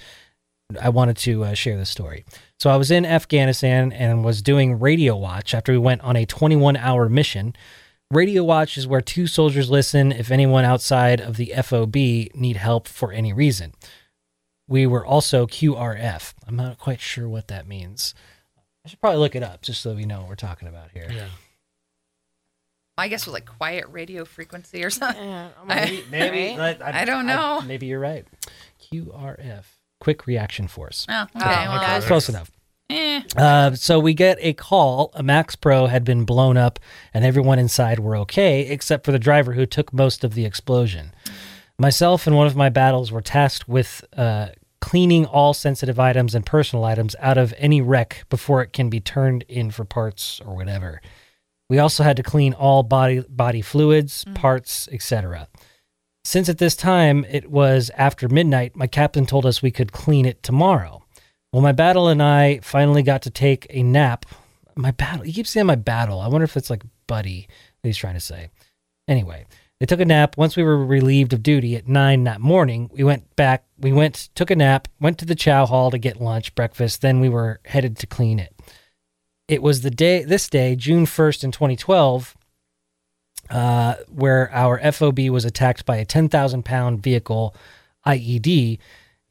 I wanted to uh, share this story. So I was in Afghanistan and was doing radio watch after we went on a 21 hour mission. Radio watch is where two soldiers listen if anyone outside of the FOB need help for any reason. We were also QRF. I'm not quite sure what that means. I should probably look it up just so we know what we're talking about here. Yeah. I guess it was like quiet radio frequency or something. Maybe, maybe (laughs) Right? I don't know. maybe you're right. QRF, Quick Reaction Force. Oh, okay. Well, okay. Close enough. eh. Uh, so we get a call. A MaxxPro had been blown up, and everyone inside were okay, except for the driver who took most of the explosion. Myself and one of my battles were tasked with uh, cleaning all sensitive items and personal items out of any wreck before it can be turned in for parts or whatever. We also had to clean all body body fluids, parts, etc. Since at this time it was after midnight, my captain told us we could clean it tomorrow. Well, my battle and I finally got to take a nap. My battle, he keeps saying my battle. I wonder if it's like buddy he's trying to say. Anyway, they took a nap. Once we were relieved of duty at nine that morning, we went back. We went, took a nap, went to the chow hall to get lunch, breakfast. Then we were headed to clean it. It was the day, this day, June 1st in 2012, uh, where our FOB was attacked by a 10,000 pound vehicle IED.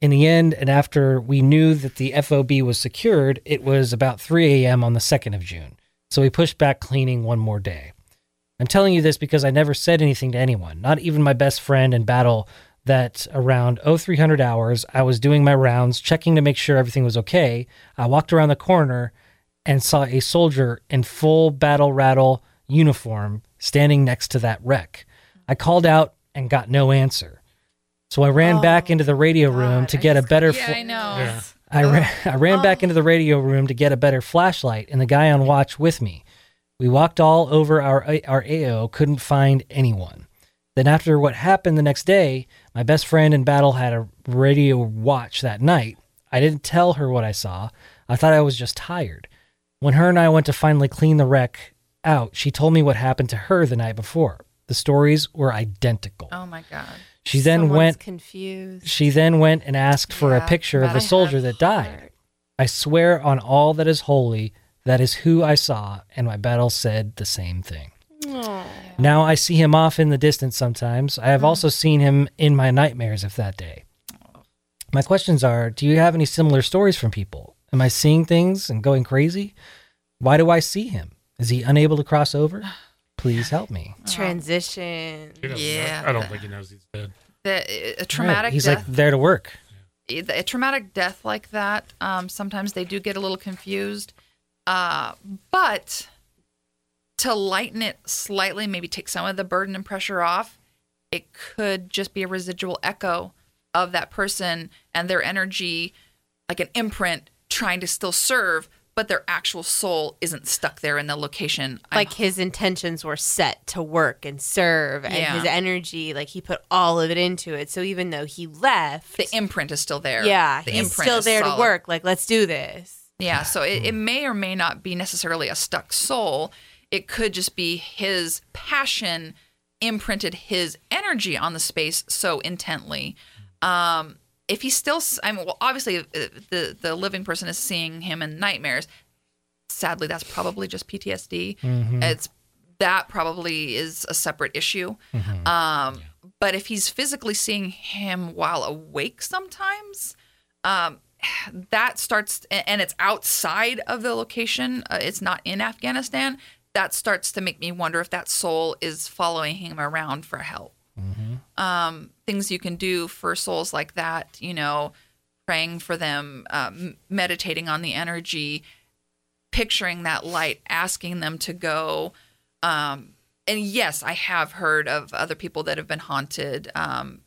In the end, and after we knew that the FOB was secured, it was about 3 a.m. on the 2nd of June. So we pushed back cleaning one more day. I'm telling you this because I never said anything to anyone, not even my best friend in battle. That around 0300 hours, I was doing my rounds, checking to make sure everything was okay. I walked around the corner and saw a soldier in full battle rattle uniform standing next to that wreck. I called out and got no answer. So I ran back oh into the radio room to get a better. Yeah, fl- I know. Yeah. I ran, I ran oh. back into the radio room to get a better flashlight and the guy on watch with me. We walked all over our our AO, couldn't find anyone. Then after what happened the next day, my best friend in battle had a radio watch that night. I didn't tell her what I saw. I thought I was just tired. When her and I went to finally clean the wreck out, she told me what happened to her the night before. The stories were identical. Oh my god. She then Someone's went confused. she then went and asked for a picture of the soldier that died. heart. I swear on all that is holy, that is who I saw, and my battle said the same thing. Aw. Now I see him off in the distance sometimes. I have mm. also seen him in my nightmares of that day. My questions are Do you have any similar stories from people? Am I seeing things and going crazy? Why do I see him? Is he unable to cross over? Please help me. (sighs) Transition. He doesn't know. Yeah. I don't think he knows he's dead. The, a traumatic Right. He's death. like there to work. a traumatic death like that, um, sometimes they do get a little confused. Uh, but to lighten it slightly, maybe take some of the burden and pressure off, it could just be a residual echo of that person and their energy, like an imprint trying to still serve, but their actual soul isn't stuck there in the location. I'm Like his intentions were set to work and serve, and Yeah. his energy, like he put all of it into it. So even though he left, the imprint is still there. yeah, the he's imprint still there solid. to work. Like, let's do this. Yeah, so it, it may or may not be necessarily a stuck soul. It could just be his passion imprinted his energy on the space so intently. Um, if he's still, I mean, well, obviously uh, the the living person is seeing him in nightmares. Sadly, that's probably just PTSD. It's that probably is a separate issue. Um, but if he's physically seeing him while awake, sometimes um, that starts and it's outside of the location uh, it's not in afghanistan that starts to make me wonder if that soul is following him around for help um, things you can do for souls like that you know praying for them um, meditating on the energy picturing that light, asking them to go. Um, and yes, I have heard of other people that have been haunted um,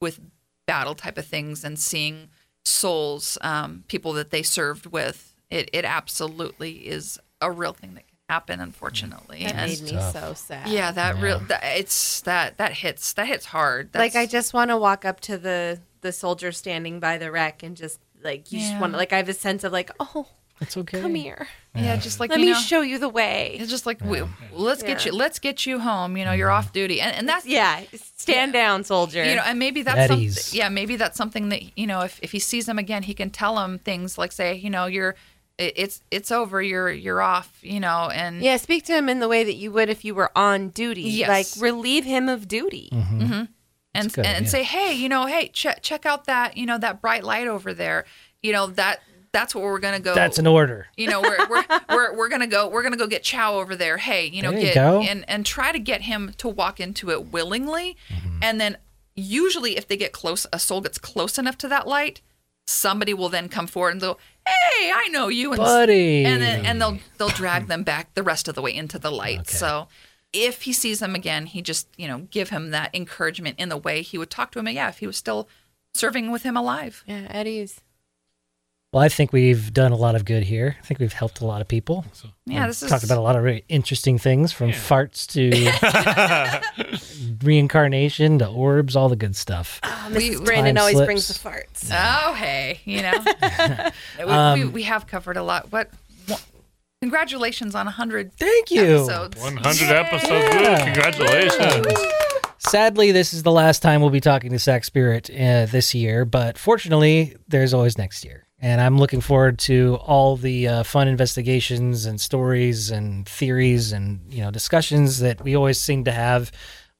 with battle type of things and seeing souls, um, people that they served with. It, it absolutely is a real thing that happen, unfortunately. That And- made me tough. so sad. yeah, that real that, it's that that hits that hits hard. like I just want to walk up to the the soldier standing by the wreck and just like you just want to like I have a sense of like oh It's okay. come here yeah, just like let you me know, show you the way It's just like we, let's get you let's get you home. You know, you're mm-hmm. off duty, and and that's yeah stand down soldier you know, and maybe that's At something. Yeah, maybe that's something that you know, if if he sees them again, he can tell them things like say, you know, you're it, it's it's over, you're you're off, you know, and yeah speak to him in the way that you would if you were on duty Yes. like relieve him of duty and good, and yeah. say, hey, you know, hey, check check out that you know that bright light over there, you know that that's what we're gonna go. That's an order. you know we're we're, we're we're gonna go we're gonna go get chow over there hey you know There you get go. and and try to get him to walk into it willingly Mm-hmm. and then usually if they get close a soul gets close enough to that light somebody will then come forward and go hey i know you and, Buddy. and then and they'll they'll drag them back the rest of the way into the light Okay. so if he sees them again he just you know give him that encouragement in the way he would talk to him yeah if he was still serving with him alive yeah Eddie's Well, I think we've done a lot of good here. I think we've helped a lot of people. yeah this is Talked about a lot of really interesting things from farts to (laughs) reincarnation to orbs, all the good stuff. we, Brandon Time always slips. brings the farts Oh, hey, you know, (laughs) we, Um, we, we have covered a lot. What? what- Congratulations on 100 Thank you. episodes. 100 episodes. Woo, Congratulations. Sadly, this is the last time we'll be talking to Sac Spirit uh, this year, but fortunately, there's always next year. And I'm looking forward to all the uh, fun investigations and stories and theories and you know discussions that we always seem to have.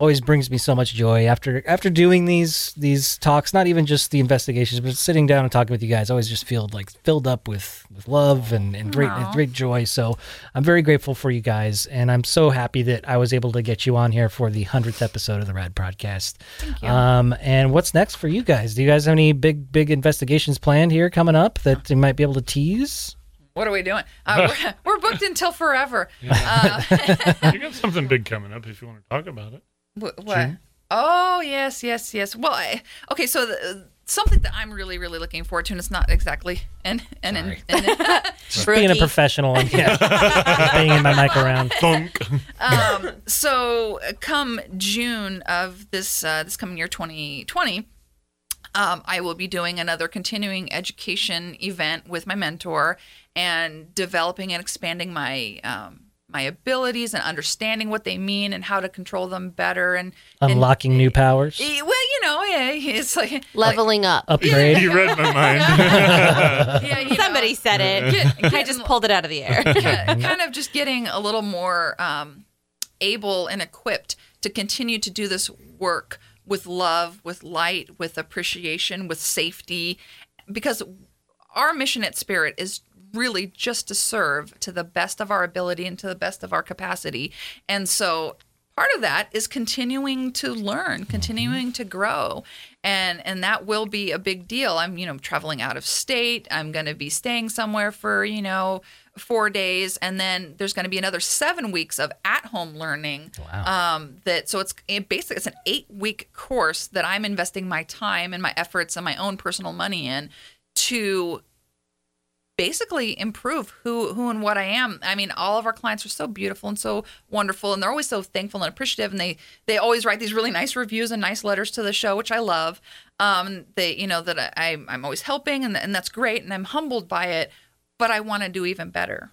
Always brings me so much joy after after doing these these talks. Not even just the investigations, but sitting down and talking with you guys. I always just feel like filled up with with love and, and great and great joy. So I'm very grateful for you guys, and I'm so happy that I was able to get you on here for the hundredth episode of the Rad Prodcast. Thank you. Um, and what's next for you guys? Do you guys have any big big investigations planned here coming up that you might be able to tease? what are we doing? Uh, (laughs) we're, we're booked until forever. Uh, (laughs) you got something big coming up if you want to talk about it. Wh- what? Oh, yes, yes, yes. Well, I, okay, so the, something that I'm really, really looking forward to, and it's not exactly an, an, an, an, Just (laughs) being a Rookie. professional and yeah, (laughs) banging my mic around. Thunk. um, so uh, come June of this uh, this coming year 2020, um, I will be doing another continuing education event with my mentor and developing and expanding my um, my abilities and understanding what they mean and how to control them better and Unlocking new powers. well, you know, yeah, (laughs) it's like leveling up Upgrade. You read my mind. yeah, (laughs) you know, somebody said it Get- I just pulled it out of the air (laughs) ki- kind of just getting a little more um, able and equipped to continue to do this work with love, with light, with appreciation, with safety, because our mission at Spirit is really just to serve to the best of our ability and to the best of our capacity. And so part of that is continuing to learn, continuing to grow. And and that will be a big deal. I'm, you know, traveling out of state. I'm going to be staying somewhere for, you know, 4 days and then there's going to be another 7 weeks of at-home learning. Wow. Um that so it's it basically it's an 8-week course that I'm investing my time and my efforts and my own personal money in to basically improve who who and what I am. I mean, all of our clients are so beautiful and so wonderful, and they're always so thankful and appreciative, and they they always write these really nice reviews and nice letters to the show, which I love. Um, they you know that I I'm always helping, and and that's great, and I'm humbled by it, but I want to do even better.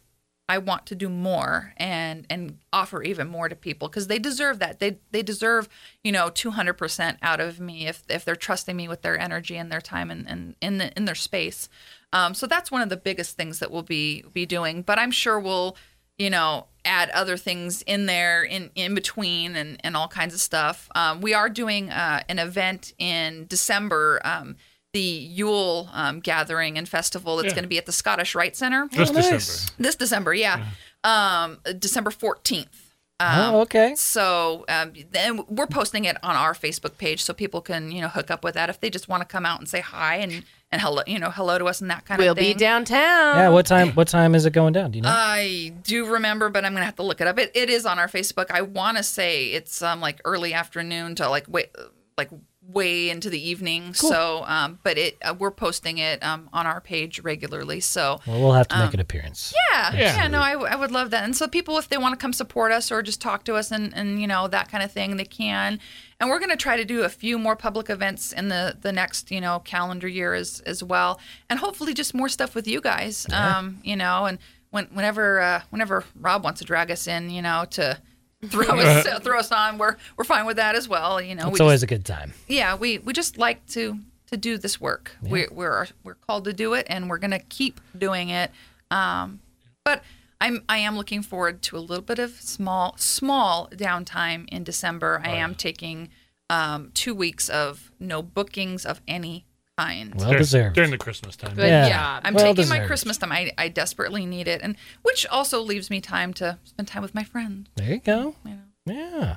I want to do more and and offer even more to people because they deserve that. They they deserve you know 200% out of me if if they're trusting me with their energy and their time and, and in the, in their space. Um, so that's one of the biggest things that we'll be be doing. But I'm sure we'll you know add other things in there in in between and and all kinds of stuff. Um, we are doing uh, an event in December. Um, the Yule um, gathering and festival that's Yeah. going to be at the Scottish Rite Center Just nice. December. this December, yeah, um, December fourteenth. Um, oh, okay. So um, then we're posting it on our Facebook page so people can you know hook up with that if they just want to come out and say hi and and hello you know hello to us and that kind We'll of thing. We'll be downtown. Yeah. What time? What time is it going down? Do you know? I do remember, but I'm gonna have to look it up. It, it is on our Facebook. I want to say it's um like early afternoon to like wait like way into the evening. So um, but it uh, we're posting it um on our page regularly. So well, we'll have to um, make an appearance. yeah, Yeah. yeah, no, I, w- I would love that. And so people, if they want to come support us or just talk to us and, and you know that kind of thing, they can. And we're going to try to do a few more public events in the the next you know calendar year as as well, and hopefully just more stuff with you guys. Um, you know, and when whenever uh, whenever Rob wants to drag us in, you know, to throw (laughs) us throw us on, we're we're fine with that as well. You know, It's we always just- a good time. yeah, we we just like to to do this work. We're we're we're called to do it, and we're gonna keep doing it. Um, but I'm I am looking forward to a little bit of small small downtime in December. I am taking um, two weeks of no bookings of any kind. Well During- deserved. during the Christmas time. Good Yeah. job. I'm well taking my. Christmas time. I, I desperately need it, and which also leaves me time to spend time with my friends. There you go. You know. Yeah.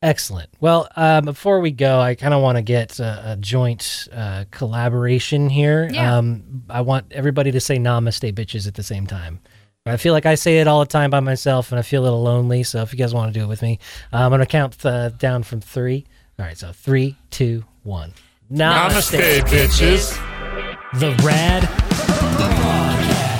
Excellent. Well, um, before we go, I kind of want to get a, a joint uh, collaboration here. Yeah. Um, I want everybody to say namaste, bitches, at the same time. I feel like I say it all the time by myself, and I feel a little lonely. So if you guys want to do it with me, uh, I'm going to count uh, down from three. All right, so three, two, one. Namaste, Namaste bitches. The Rad Prodcast.